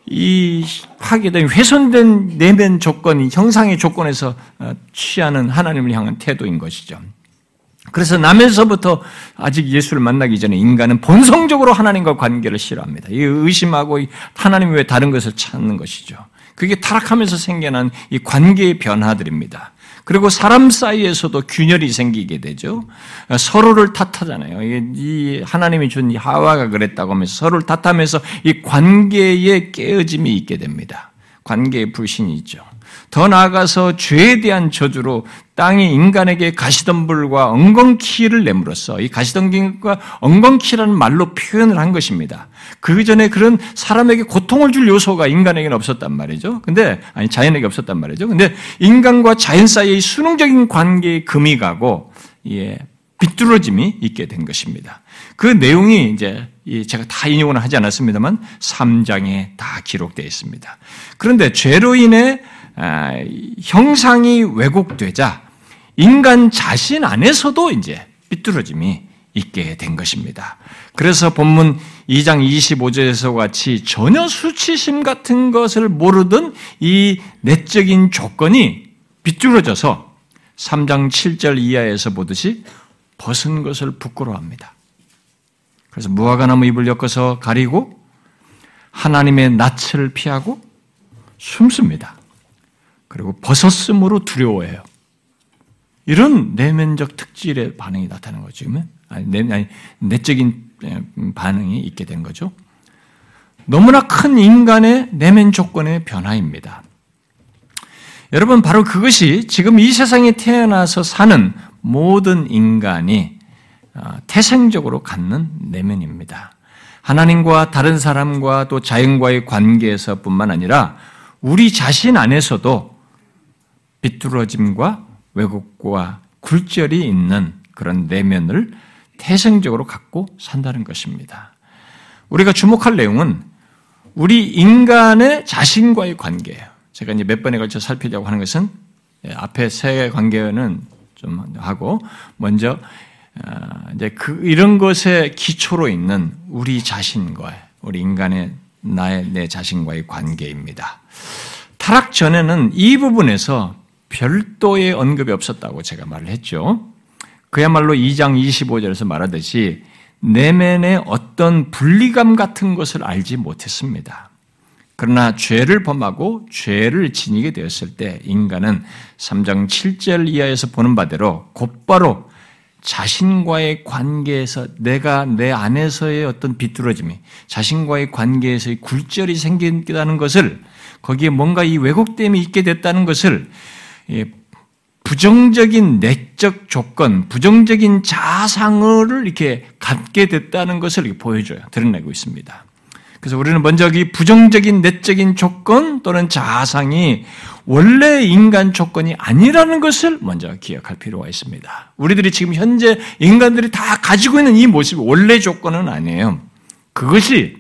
S1: 이 파괴된 훼손된 내면 조건이 형상의 조건에서 어, 취하는 하나님을 향한 태도인 것이죠. 그래서 남에서부터 아직 예수를 만나기 전에 인간은 본성적으로 하나님과 관계를 싫어합니다. 이 의심하고 하나님 외에 다른 것을 찾는 것이죠. 그게 타락하면서 생겨난 이 관계의 변화들입니다. 그리고 사람 사이에서도 균열이 생기게 되죠. 서로를 탓하잖아요. 이 하나님이 준 하와가 그랬다고 하면서 서로를 탓하면서 이 관계에 깨어짐이 있게 됩니다. 관계의 불신이 있죠. 더 나아가서 죄에 대한 저주로 땅이 인간에게 가시덤불과 엉겅퀴를 내므로써 이 가시덤불과 엉겅퀴라는 말로 표현을 한 것입니다. 그 전에 그런 사람에게 고통을 줄 요소가 인간에게는 없었단 말이죠. 근데 아니 자연에게 없었단 말이죠. 근데 인간과 자연 사이의 수능적인 관계에 금이 가고 예, 비뚤어짐이 있게 된 것입니다. 그 내용이 이제 제가 다 인용은 하지 않았습니다만 3장에 다 기록되어 있습니다. 그런데 죄로 인해 아, 형상이 왜곡되자 인간 자신 안에서도 이제 삐뚤어짐이 있게 된 것입니다. 그래서 본문 2장 25절에서 같이 전혀 수치심 같은 것을 모르던 이 내적인 조건이 삐뚤어져서 3장 7절 이하에서 보듯이 벗은 것을 부끄러워합니다. 그래서 무화과나무 잎을 엮어서 가리고 하나님의 낯을 피하고 숨습니다. 그리고 벗었음으로 두려워해요. 이런 내면적 특질의 반응이 나타나는 거죠, 지금은. 아니, 내, 아니, 내적인 반응이 있게 된 거죠. 너무나 큰 인간의 내면 조건의 변화입니다. 여러분, 바로 그것이 지금 이 세상에 태어나서 사는 모든 인간이 어, 태생적으로 갖는 내면입니다. 하나님과 다른 사람과 또 자연과의 관계에서뿐만 아니라 우리 자신 안에서도 비뚤어짐과 왜곡과 굴절이 있는 그런 내면을 태생적으로 갖고 산다는 것입니다. 우리가 주목할 내용은 우리 인간의 자신과의 관계예요. 제가 이제 몇 번에 걸쳐 살피려고 하는 것은 예, 앞에 세 관계는 좀 하고 먼저 어, 이제 그 이런 것에 기초로 있는 우리 자신과 우리 인간의 나의 내 자신과의 관계입니다. 타락 전에는 이 부분에서 별도의 언급이 없었다고 제가 말을 했죠. 그야말로 2장 25절에서 말하듯이 내면의 어떤 분리감 같은 것을 알지 못했습니다. 그러나 죄를 범하고 죄를 지니게 되었을 때 인간은 3장 7절 이하에서 보는 바대로 곧바로 자신과의 관계에서 내가 내 안에서의 어떤 비뚤어짐이 자신과의 관계에서의 굴절이 생긴다는 것을 거기에 뭔가 이 왜곡됨이 있게 됐다는 것을 부정적인 내적 조건, 부정적인 자상을 이렇게 갖게 됐다는 것을 보여줘요. 드러내고 있습니다. 그래서 우리는 먼저 이 부정적인 내적인 조건 또는 자상이 원래 인간 조건이 아니라는 것을 먼저 기억할 필요가 있습니다. 우리들이 지금 현재 인간들이 다 가지고 있는 이 모습이 원래 조건은 아니에요. 그것이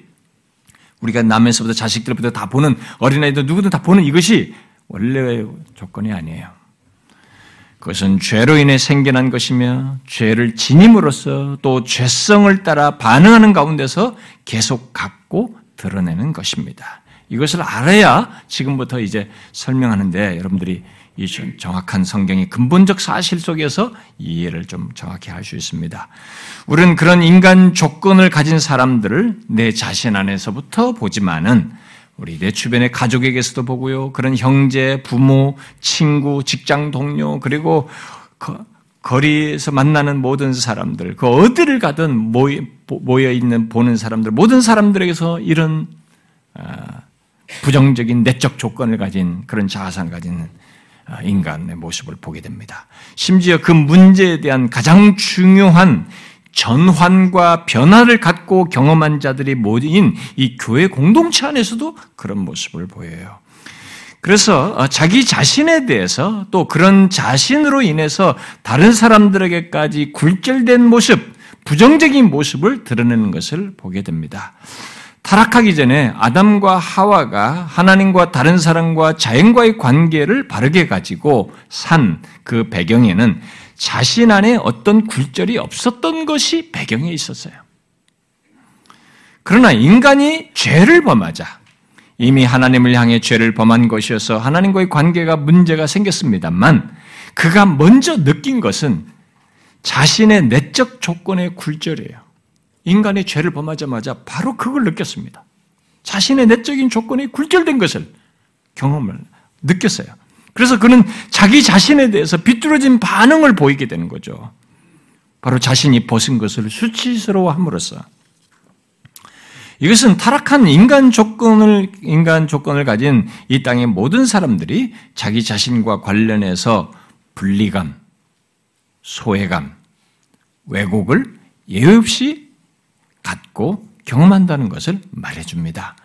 S1: 우리가 남에서부터 자식들부터 다 보는 어린아이들 누구든 다 보는 이것이 원래의 조건이 아니에요. 그것은 죄로 인해 생겨난 것이며 죄를 지님으로써 또 죄성을 따라 반응하는 가운데서 계속 갖고 드러내는 것입니다. 이것을 알아야 지금부터 이제 설명하는데 여러분들이 이 정확한 성경의 근본적 사실 속에서 이해를 좀 정확히 할 수 있습니다. 우리는 그런 인간 조건을 가진 사람들을 내 자신 안에서부터 보지만은 우리 내 주변의 가족에게서도 보고요. 그런 형제, 부모, 친구, 직장 동료, 그리고 거리에서 만나는 모든 사람들, 그 어디를 가든 모여 있는 보는 사람들, 모든 사람들에게서 이런 아, 부정적인 내적 조건을 가진 그런 자아상을 가진 아, 인간의 모습을 보게 됩니다. 심지어 그 문제에 대한 가장 중요한 전환과 변화를 갖고 경험한 자들이 모인 이 교회 공동체 안에서도 그런 모습을 보여요. 그래서 어, 자기 자신에 대해서 또 그런 자신으로 인해서 다른 사람들에게까지 굴절된 모습, 부정적인 모습을 드러내는 것을 보게 됩니다. 타락하기 전에 아담과 하와가 하나님과 다른 사람과 자연과의 관계를 바르게 가지고 산 그 배경에는 자신 안에 어떤 굴절이 없었던 것이 배경에 있었어요. 그러나 인간이 죄를 범하자 이미 하나님을 향해 죄를 범한 것이어서 하나님과의 관계가 문제가 생겼습니다만 그가 먼저 느낀 것은 자신의 내적 조건의 굴절이에요. 인간의 죄를 범하자마자 바로 그걸 느꼈습니다. 자신의 내적인 조건이 굴절된 것을 경험을 느꼈어요. 그래서 그는 자기 자신에 대해서 비뚤어진 반응을 보이게 되는 거죠. 바로 자신이 벗은 것을 수치스러워함으로써 이것은 타락한 인간 조건을 인간 조건을 가진 이 땅의 모든 사람들이 자기 자신과 관련해서 분리감, 소외감, 왜곡을 예외 없이 갖고 경험한다는 것을 말해줍니다.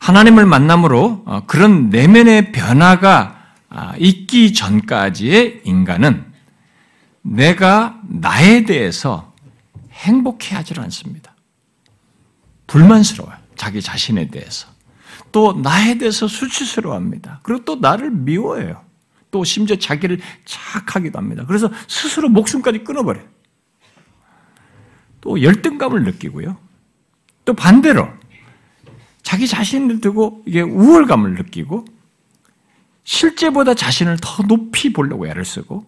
S1: 하나님을 만남으로 어, 그런 내면의 변화가 아, 있기 전까지의 인간은 내가 나에 대해서 행복해 하질 않습니다. 불만스러워요. 자기 자신에 대해서. 또 나에 대해서 수치스러워합니다. 그리고 또 나를 미워해요. 또 심지어 자기를 착하기도 합니다. 그래서 스스로 목숨까지 끊어버려요. 또 열등감을 느끼고요. 또 반대로 자기 자신을 두고 이게 우월감을 느끼고 실제보다 자신을 더 높이 보려고 애를 쓰고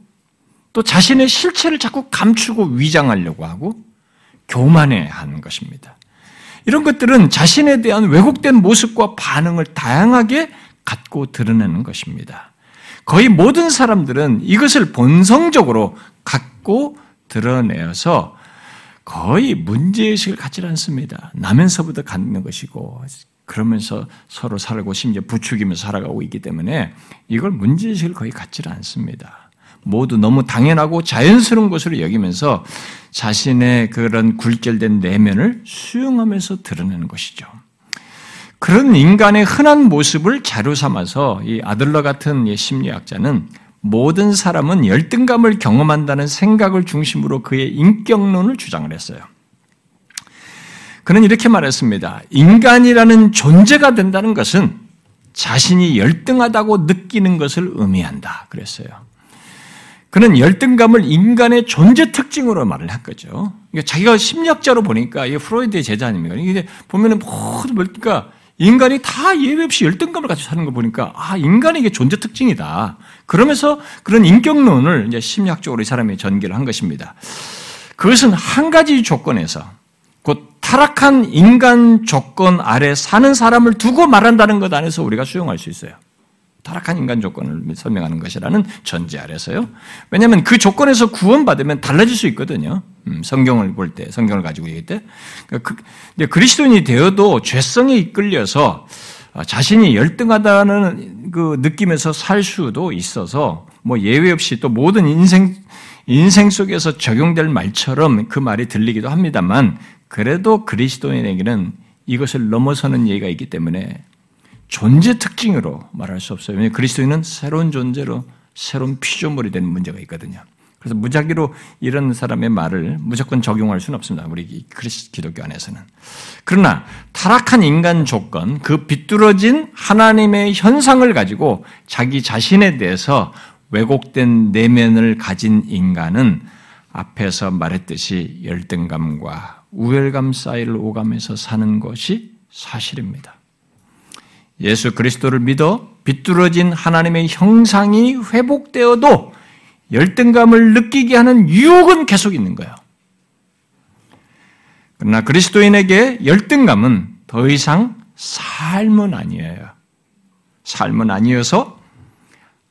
S1: 또 자신의 실체를 자꾸 감추고 위장하려고 하고 교만해 하는 것입니다. 이런 것들은 자신에 대한 왜곡된 모습과 반응을 다양하게 갖고 드러내는 것입니다. 거의 모든 사람들은 이것을 본성적으로 갖고 드러내어서 거의 문제의식을 갖지 않습니다. 나면서부터 갖는 것이고, 그러면서 서로 살고 심지어 부추기면서 살아가고 있기 때문에 이걸 문제의식을 거의 갖지 않습니다. 모두 너무 당연하고 자연스러운 것으로 여기면서 자신의 그런 굴절된 내면을 수용하면서 드러내는 것이죠. 그런 인간의 흔한 모습을 자료 삼아서 이 아들러 같은 심리학자는 모든 사람은 열등감을 경험한다는 생각을 중심으로 그의 인격론을 주장을 했어요. 그는 이렇게 말했습니다. 인간이라는 존재가 된다는 것은 자신이 열등하다고 느끼는 것을 의미한다. 그랬어요. 그는 열등감을 인간의 존재 특징으로 말을 한 거죠. 그러니까 자기가 심리학자로 보니까 이게 프로이드의 제자 아닙니까? 이게 보면은 모두 그러니까 인간이 다 예외 없이 열등감을 가지고 사는 거 보니까 아 인간의 이게 존재 특징이다. 그러면서 그런 인격론을 이제 심리학적으로 이 사람이 전개를 한 것입니다. 그것은 한 가지 조건에서 곧 타락한 인간 조건 아래 사는 사람을 두고 말한다는 것 안에서 우리가 수용할 수 있어요. 타락한 인간 조건을 설명하는 것이라는 전제 아래서요. 왜냐하면 그 조건에서 구원받으면 달라질 수 있거든요. 음, 성경을 볼 때, 성경을 가지고 얘기할 때. 그러니까 그, 그리스도인이 되어도 죄성에 이끌려서 어, 자신이 열등하다는 그 느낌에서 살 수도 있어서 뭐 예외 없이 또 모든 인생, 인생 속에서 적용될 말처럼 그 말이 들리기도 합니다만 그래도 그리스도인에게는 이것을 넘어서는 예의가 있기 때문에 존재 특징으로 말할 수 없어요. 왜냐하면 그리스도인은 새로운 존재로 새로운 피조물이 되는 문제가 있거든요. 그래서 무작위로 이런 사람의 말을 무조건 적용할 수는 없습니다. 우리 그리스 기독교 안에서는. 그러나 타락한 인간 조건, 그 비뚤어진 하나님의 현상을 가지고 자기 자신에 대해서 왜곡된 내면을 가진 인간은 앞에서 말했듯이 열등감과 우열감 사이를 오가면서 사는 것이 사실입니다. 예수 그리스도를 믿어 비뚤어진 하나님의 형상이 회복되어도 열등감을 느끼게 하는 유혹은 계속 있는 거예요. 그러나 그리스도인에게 열등감은 더 이상 삶은 아니에요. 삶은 아니어서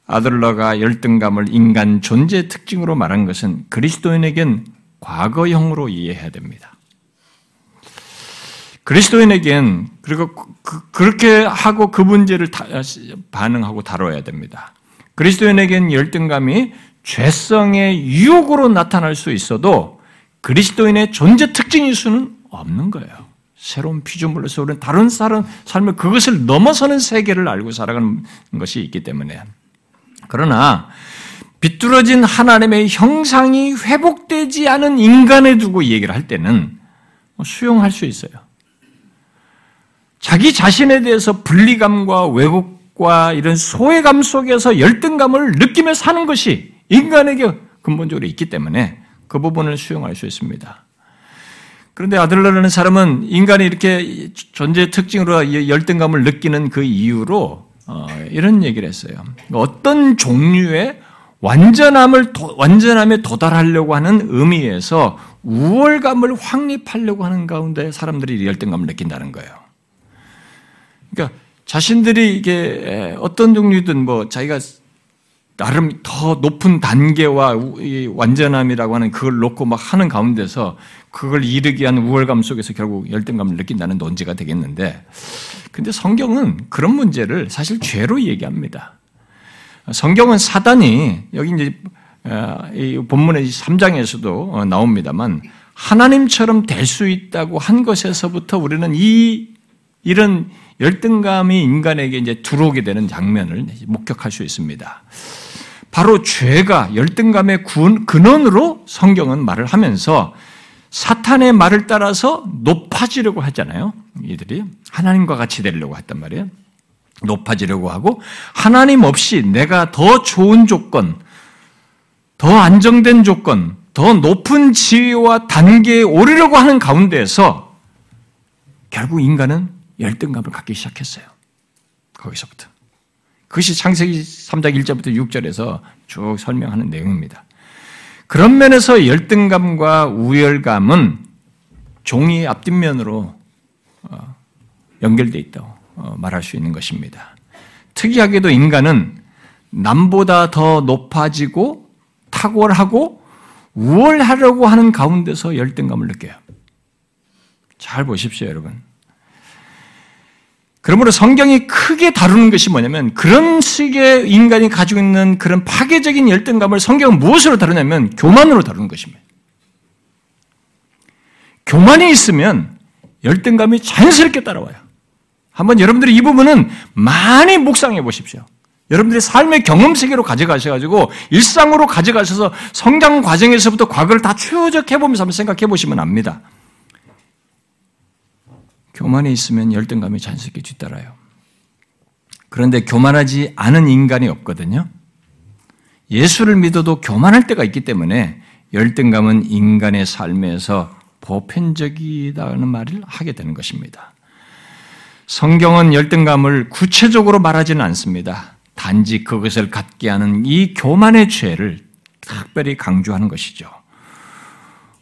S1: 아들러가 열등감을 인간 존재 특징으로 말한 것은 그리스도인에겐 과거형으로 이해해야 됩니다. 그리스도인에겐 그리고 그, 렇게 하고 그 문제를 다, 반응하고 다뤄야 됩니다. 그리스도인에겐 열등감이 죄성의 유혹으로 나타날 수 있어도 그리스도인의 존재 특징일 수는 없는 거예요. 새로운 피조물로서 우리는 다른 사람, 삶을 그것을 넘어서는 세계를 알고 살아가는 것이 있기 때문에. 그러나, 비뚤어진 하나님의 형상이 회복되지 않은 인간에 두고 얘기를 할 때는 수용할 수 있어요. 자기 자신에 대해서 분리감과 왜곡과 이런 소외감 속에서 열등감을 느끼며 사는 것이 인간에게 근본적으로 있기 때문에 그 부분을 수용할 수 있습니다. 그런데 아들러라는 사람은 인간이 이렇게 존재 특징으로 열등감을 느끼는 그 이유로 어, 이런 얘기를 했어요. 어떤 종류의 완전함을 완전함에 도달하려고 하는 의미에서 우월감을 확립하려고 하는 가운데 사람들이 열등감을 느낀다는 거예요. 그러니까 자신들이 이게 어떤 종류든 뭐 자기가 나름 더 높은 단계와 완전함이라고 하는 그걸 놓고 막 하는 가운데서 그걸 이르기 위한 우월감 속에서 결국 열등감을 느낀다는 논지가 되겠는데, 근데 성경은 그런 문제를 사실 죄로 얘기합니다. 성경은 사단이 여기 이제 어, 이 본문의 3장에서도 어, 나옵니다만 하나님처럼 될 수 있다고 한 것에서부터 우리는 이 이런 열등감이 인간에게 이제 들어오게 되는 장면을 목격할 수 있습니다. 바로 죄가 열등감의 근원으로 성경은 말을 하면서 사탄의 말을 따라서 높아지려고 하잖아요. 이들이 하나님과 같이 되려고 했단 말이에요. 높아지려고 하고 하나님 없이 내가 더 좋은 조건, 더 안정된 조건, 더 높은 지위와 단계에 오르려고 하는 가운데에서 결국 인간은 열등감을 갖기 시작했어요. 거기서부터. 그것이 창세기 3장 1절부터 6절에서 쭉 설명하는 내용입니다. 그런 면에서 열등감과 우열감은 종이 앞뒷면으로 어, 연결되어 있다고 어, 말할 수 있는 것입니다. 특이하게도 인간은 남보다 더 높아지고 탁월하고 우월하려고 하는 가운데서 열등감을 느껴요. 잘 보십시오, 여러분. 그러므로 성경이 크게 다루는 것이 뭐냐면 그런 식의 인간이 가지고 있는 그런 파괴적인 열등감을 성경은 무엇으로 다루냐면 교만으로 다루는 것입니다. 교만이 있으면 열등감이 자연스럽게 따라와요. 한번 여러분들이 이 부분은 많이 묵상해 보십시오. 여러분들이 삶의 경험 세계로 가져가셔가지고 일상으로 가져가셔서 성장 과정에서부터 과거를 다 추적해 보면서 한번 생각해 보시면 압니다. 교만이 있으면 열등감이 자연스럽게 뒤따라요. 그런데 교만하지 않은 인간이 없거든요. 예수를 믿어도 교만할 때가 있기 때문에 열등감은 인간의 삶에서 보편적이다는 말을 하게 되는 것입니다. 성경은 열등감을 구체적으로 말하지는 않습니다. 단지 그것을 갖게 하는 이 교만의 죄를 특별히 강조하는 것이죠.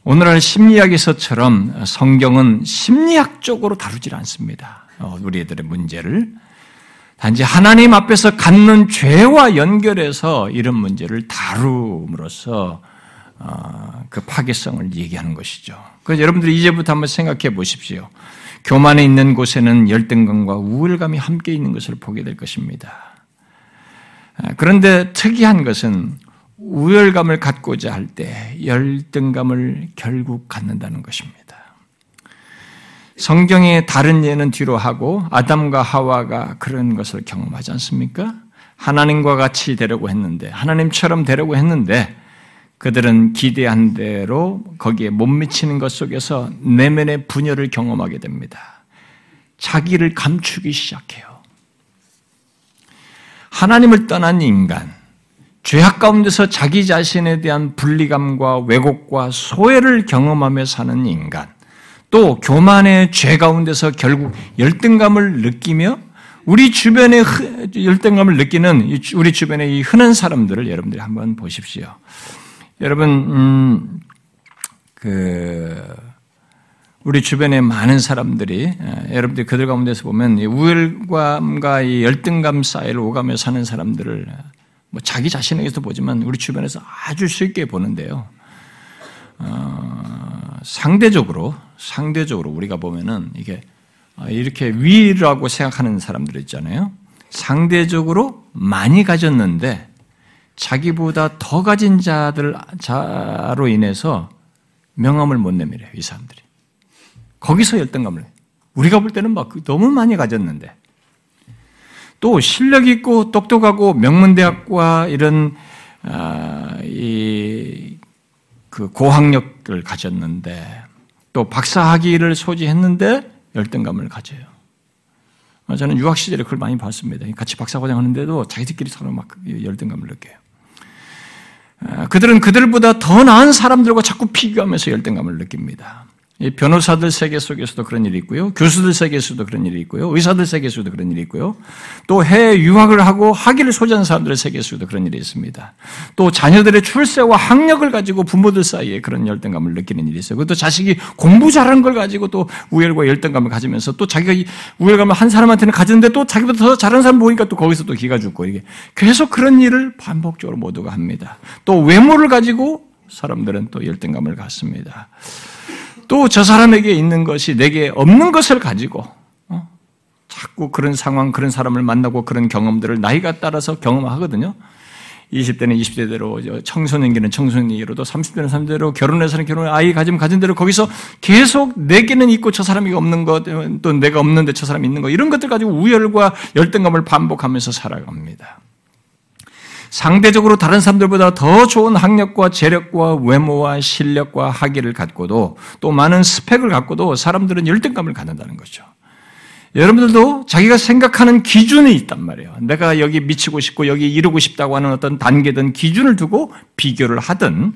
S1: 오늘날 심리학에서처럼 성경은 심리학적으로 다루질 않습니다. 어, 우리 애들의 문제를. 단지 하나님 앞에서 갖는 죄와 연결해서 이런 문제를 다룸으로써 어, 그 파괴성을 얘기하는 것이죠. 그래서 여러분들이 이제부터 한번 생각해 보십시오. 교만에 있는 곳에는 열등감과 우울감이 함께 있는 것을 보게 될 것입니다. 아, 그런데 특이한 것은 우열감을 갖고자 할 때 열등감을 결국 갖는다는 것입니다. 성경의 다른 예는 뒤로 하고 아담과 하와가 그런 것을 경험하지 않습니까? 하나님과 같이 되려고 했는데 하나님처럼 되려고 했는데 그들은 기대한 대로 거기에 못 미치는 것 속에서 내면의 분열을 경험하게 됩니다. 자기를 감추기 시작해요. 하나님을 떠난 인간, 죄악 가운데서 자기 자신에 대한 분리감과 왜곡과 소외를 경험하며 사는 인간, 또 교만의 죄 가운데서 결국 열등감을 느끼며 우리 주변에 열등감을 느끼는 우리 주변의 이 흔한 사람들을 여러분들이 한번 보십시오. 여러분, 음, 그 우리 주변에 많은 사람들이 여러분들 그들 가운데서 보면 우열감과 이 열등감 사이를 오가며 사는 사람들을 뭐 자기 자신에게서 보지만 우리 주변에서 아주 쉽게 보는데요. 어, 상대적으로 상대적으로 우리가 보면은 이게 어, 이렇게 위라고 생각하는 사람들 있잖아요. 상대적으로 많이 가졌는데 자기보다 더 가진 자들 자로 인해서 명함을 못 내밀어요, 이 사람들이. 거기서 열등감을. 우리가 볼 때는 막 너무 많이 가졌는데. 또 실력 있고 똑똑하고 명문대학과 이런 아, 이그 고학력을 가졌는데 또 박사학위를 소지했는데 열등감을 가져요. 저는 유학 시절에 그걸 많이 봤습니다. 같이 박사과정 하는데도 자기들끼리 서로 막 열등감을 느껴요. 아, 그들은 그들보다 더 나은 사람들과 자꾸 비교하면서 열등감을 느낍니다. 변호사들 세계 속에서도 그런 일이 있고요. 교수들 세계에서도 그런 일이 있고요. 의사들 세계에서도 그런 일이 있고요. 또 해외 유학을 하고 학위를 소지한 사람들의 세계에서도 그런 일이 있습니다. 또 자녀들의 출세와 학력을 가지고 부모들 사이에 그런 열등감을 느끼는 일이 있어요. 또 자식이 공부 잘하는 걸 가지고 또 우열과 열등감을 가지면서 또 자기가 우열감을 한 사람한테는 가졌는데 또 자기보다 더 잘하는 사람 보니까 또 거기서 또 기가 죽고 이게 계속 그런 일을 반복적으로 모두가 합니다. 또 외모를 가지고 사람들은 또 열등감을 갖습니다. 또 저 사람에게 있는 것이 내게 없는 것을 가지고 어? 자꾸 그런 상황, 그런 사람을 만나고 그런 경험들을 나이가 따라서 경험하거든요. 20대는 20대대로, 청소년기는 청소년기로도 30대는 30대로, 결혼해서는 결혼, 아이 가지면 가진 대로 거기서 계속 내게는 있고 저 사람이 없는 것, 또 내가 없는데 저 사람이 있는 것, 이런 것들 가지고 우열과 열등감을 반복하면서 살아갑니다. 상대적으로 다른 사람들보다 더 좋은 학력과 재력과 외모와 실력과 학위를 갖고도 또 많은 스펙을 갖고도 사람들은 열등감을 갖는다는 거죠. 여러분들도 자기가 생각하는 기준이 있단 말이에요. 내가 여기 미치고 싶고 여기 이루고 싶다고 하는 어떤 단계든 기준을 두고 비교를 하든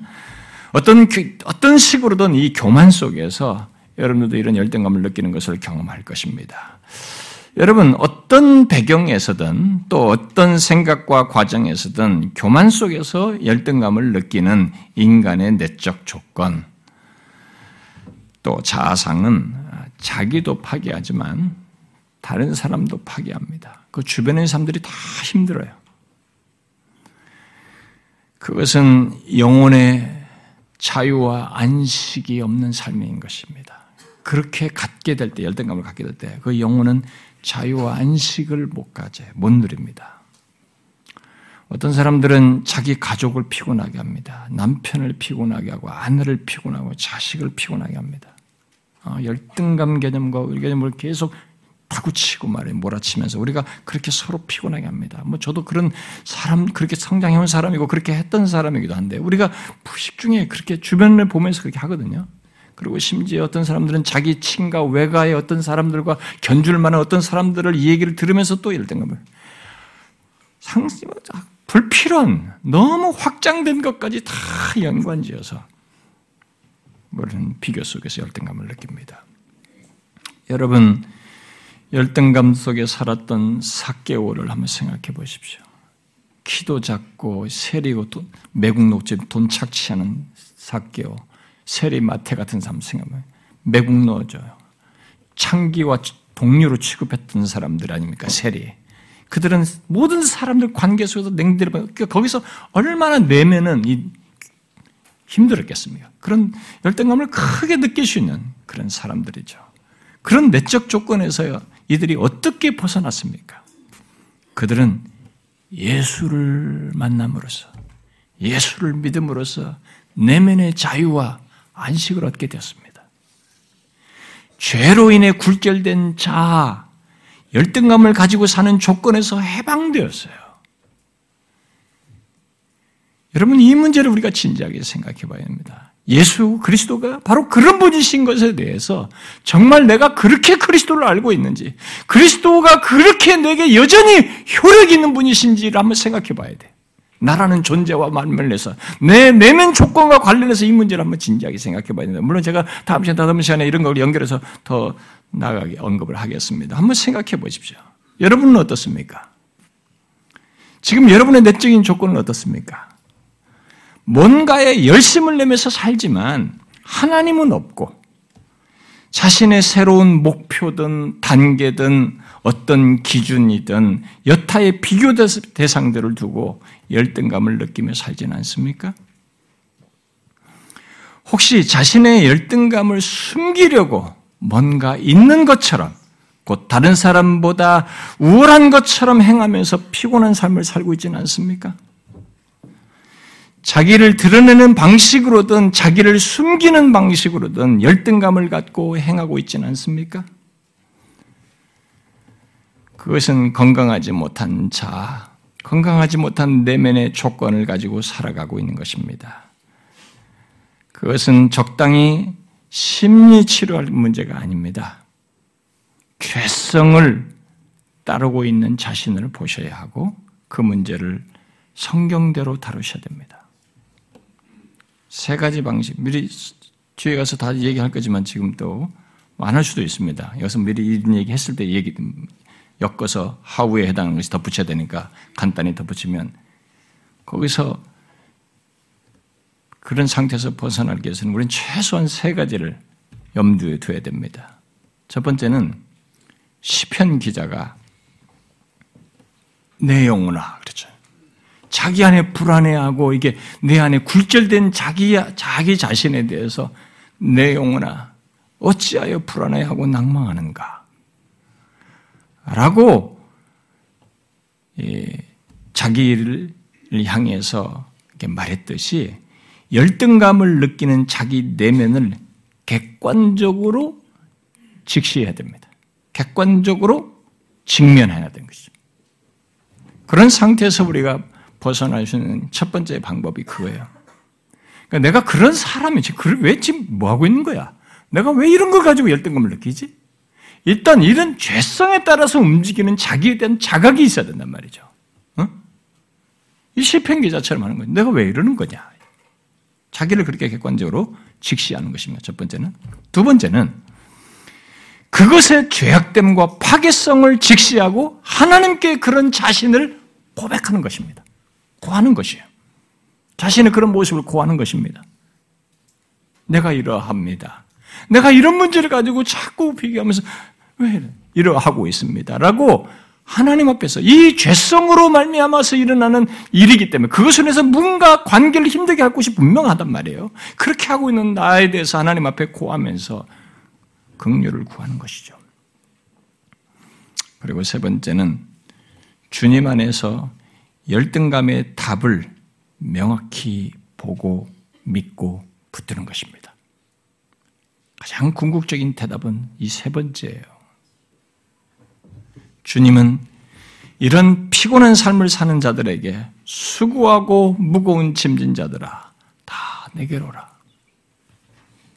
S1: 어떤 어떤 식으로든 이 교만 속에서 여러분들도 이런 열등감을 느끼는 것을 경험할 것입니다. 여러분, 어떤 배경에서든 또 어떤 생각과 과정에서든 교만 속에서 열등감을 느끼는 인간의 내적 조건, 또 자아상은 자기도 파괴하지만 다른 사람도 파괴합니다. 그 주변의 사람들이 다 힘들어요. 그것은 영혼의 자유와 안식이 없는 삶인 것입니다. 그렇게 갖게 될 때, 열등감을 갖게 될 때, 그 영혼은 자유와 안식을 못 가져, 못 누립니다. 어떤 사람들은 자기 가족을 피곤하게 합니다. 남편을 피곤하게 하고, 아내를 피곤하고, 자식을 피곤하게 합니다. 어, 열등감 개념과 개념을 계속 파고치고 말해 몰아치면서 우리가 그렇게 서로 피곤하게 합니다. 뭐 저도 그런 사람 그렇게 성장해온 사람이고 그렇게 했던 사람이기도 한데 우리가 부식 중에 그렇게 주변을 보면서 그렇게 하거든요. 그리고 심지어 어떤 사람들은 자기 친가 외가의 어떤 사람들과 견줄 만한 어떤 사람들을 이 얘기를 들으면서 또 열등감을 상시 불필요한 너무 확장된 것까지 다 연관지어서 그런 비교 속에서 열등감을 느낍니다. 여러분 열등감 속에 살았던 사개월을 한번 생각해 보십시오. 키도 작고 세리고 매국 녹집 돈 착취하는 사개월 세리 마태 같은 사람 생각하면 매국 넣어줘요. 창기와 동료로 취급했던 사람들 아닙니까? 세리. 그들은 모든 사람들 관계 속에서 냉대를 그러니까 거기서 얼마나 내면은 이 힘들었겠습니까? 그런 열등감을 크게 느낄 수 있는 그런 사람들이죠. 그런 내적 조건에서 이들이 어떻게 벗어났습니까? 그들은 예수를 만남으로써, 예수를 믿음으로써 내면의 자유와 안식을 얻게 되었습니다. 죄로 인해 굴절된 자, 열등감을 가지고 사는 조건에서 해방되었어요. 여러분, 이 문제를 우리가 진지하게 생각해 봐야 합니다. 예수 그리스도가 바로 그런 분이신 것에 대해서 정말 내가 그렇게 그리스도를 알고 있는지, 그리스도가 그렇게 내게 여전히 효력 있는 분이신지를 한번 생각해 봐야 돼. 나라는 존재와 만면에서 내 내면 조건과 관련해서 이 문제를 한번 진지하게 생각해 봐야 된다. 물론 제가 다음 시간, 다음 시간에 이런 걸 연결해서 더 나가게 언급을 하겠습니다. 한번 생각해 보십시오. 여러분은 어떻습니까? 지금 여러분의 내적인 조건은 어떻습니까? 뭔가에 열심을 내면서 살지만 하나님은 없고 자신의 새로운 목표든 단계든 어떤 기준이든 여타의 비교 대상들을 두고 열등감을 느끼며 살지는 않습니까? 혹시 자신의 열등감을 숨기려고 뭔가 있는 것처럼 곧 다른 사람보다 우월한 것처럼 행하면서 피곤한 삶을 살고 있지는 않습니까? 자기를 드러내는 방식으로든 자기를 숨기는 방식으로든 열등감을 갖고 행하고 있지는 않습니까? 그것은 건강하지 못한 자, 건강하지 못한 내면의 조건을 가지고 살아가고 있는 것입니다. 그것은 적당히 심리 치료할 문제가 아닙니다. 죄성을 따르고 있는 자신을 보셔야 하고 그 문제를 성경대로 다루셔야 됩니다. 세 가지 방식, 미리 뒤에 가서 다 얘기할 거지만 지금 또 많을 수도 있습니다. 여기서 미리 이런 얘기 했을 때 얘기 엮어서 하우에 해당하는 것이 덧붙여야 되니까 간단히 덧붙이면 거기서 그런 상태에서 벗어나기 위해서는 우리는 최소한 세 가지를 염두에 둬야 됩니다. 첫 번째는 시편 기자가 내 영혼아 그렇죠. 자기 안에 불안해하고 이게 내 안에 굴절된 자기 자기 자신에 대해서 내 영혼아 어찌하여 불안해하고 낭망하는가? 라고 자기를 향해서 말했듯이 열등감을 느끼는 자기 내면을 객관적으로 직시해야 됩니다. 객관적으로 직면해야 되는 것이죠. 그런 상태에서 우리가 벗어날 수 있는 첫 번째 방법이 그거예요. 그러니까 내가 그런 사람이지. 왜 지금 뭐 하고 있는 거야? 내가 왜 이런 걸 가지고 열등감을 느끼지? 일단 이런 죄성에 따라서 움직이는 자기에 대한 자각이 있어야 된단 말이죠. 어? 이 시편 기자처럼 하는 거예요. 내가 왜 이러는 거냐? 자기를 그렇게 객관적으로 직시하는 것입니다. 첫 번째는. 두 번째는 그것의 죄악됨과 파괴성을 직시하고 하나님께 그런 자신을 고백하는 것입니다. 고하는 것이에요. 자신의 그런 모습을 고하는 것입니다. 내가 이러합니다. 내가 이런 문제를 가지고 자꾸 비교하면서 왜 이러하고 있습니다. 라고 하나님 앞에서 이 죄성으로 말미암아서 일어나는 일이기 때문에 그것을 해서 뭔가 관계를 힘들게 할 것이 분명하단 말이에요. 그렇게 하고 있는 나에 대해서 하나님 앞에 고하면서 긍휼을 구하는 것이죠. 그리고 세 번째는 주님 안에서 열등감의 답을 명확히 보고 믿고 붙드는 것입니다. 가장 궁극적인 대답은 이 세 번째예요. 주님은 이런 피곤한 삶을 사는 자들에게 수고하고 무거운 짐진 자들아, 다 내게로 오라.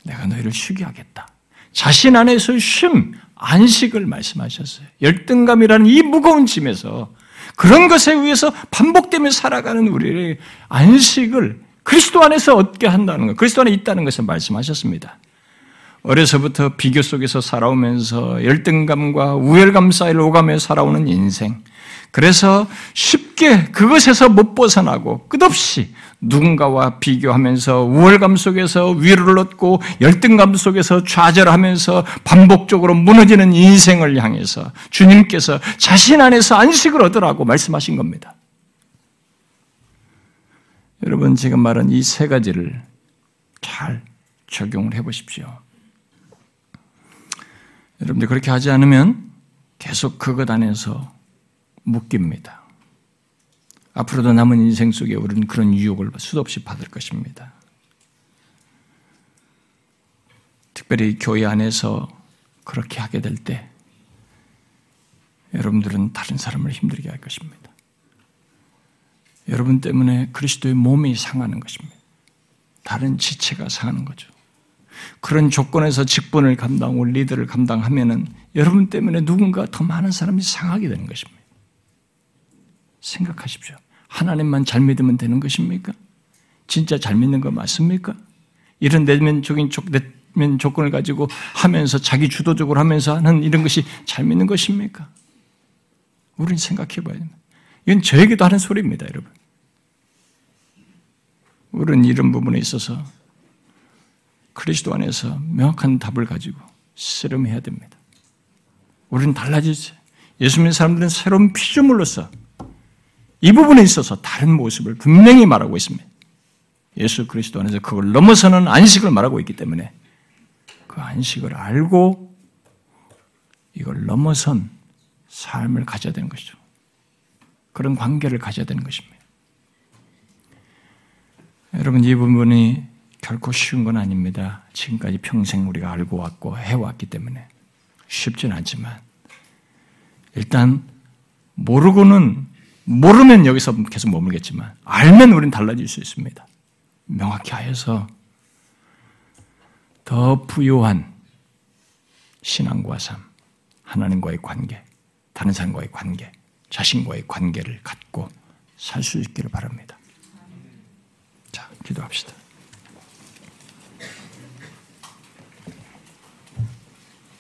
S1: 내가 너희를 쉬게 하겠다. 자신 안에서 쉼, 안식을 말씀하셨어요. 열등감이라는 이 무거운 짐에서 그런 것에 의해서 반복되며 살아가는 우리의 안식을 그리스도 안에서 얻게 한다는 것, 그리스도 안에 있다는 것을 말씀하셨습니다. 어려서부터 비교 속에서 살아오면서 열등감과 우열감 사이를 오가며 살아오는 인생. 그래서 쉽게 그것에서 못 벗어나고 끝없이 누군가와 비교하면서 우월감 속에서 위로를 얻고 열등감 속에서 좌절하면서 반복적으로 무너지는 인생을 향해서 주님께서 자신 안에서 안식을 얻으라고 말씀하신 겁니다. 여러분 지금 말한 이 세 가지를 잘 적용을 해 보십시오. 여러분들 그렇게 하지 않으면 계속 그것 안에서 묶입니다. 앞으로도 남은 인생 속에 우리는 그런 유혹을 수도 없이 받을 것입니다. 특별히 교회 안에서 그렇게 하게 될 때 여러분들은 다른 사람을 힘들게 할 것입니다. 여러분 때문에 그리스도의 몸이 상하는 것입니다. 다른 지체가 상하는 거죠. 그런 조건에서 직분을 감당하고 리더를 감당하면은 여러분 때문에 누군가 더 많은 사람이 상하게 되는 것입니다. 생각하십시오. 하나님만 잘 믿으면 되는 것입니까? 진짜 잘 믿는 거 맞습니까? 이런 내면적인 내면 조건을 가지고 하면서 자기 주도적으로 하면서 하는 이런 것이 잘 믿는 것입니까? 우리는 생각해 봐야 됩니다. 이건 저에게도 하는 소리입니다, 여러분. 우리는 이런 부분에 있어서 그리스도 안에서 명확한 답을 가지고 씨름해야 됩니다. 우리는 달라지지. 예수 믿는 사람들은 새로운 피조물로서 이 부분에 있어서 다른 모습을 분명히 말하고 있습니다. 예수 그리스도 안에서 그걸 넘어서는 안식을 말하고 있기 때문에 그 안식을 알고 이걸 넘어선 삶을 가져야 되는 것이죠. 그런 관계를 가져야 되는 것입니다. 여러분 이 부분이 결코 쉬운 건 아닙니다. 지금까지 평생 우리가 알고 왔고 해왔기 때문에 쉽진 않지만 일단 모르고는 모르면 여기서 계속 머물겠지만 알면 우리는 달라질 수 있습니다. 명확히 하여서 더 부요한 신앙과 삶, 하나님과의 관계, 다른 사람과의 관계, 자신과의 관계를 갖고 살 수 있기를 바랍니다. 자, 기도합시다.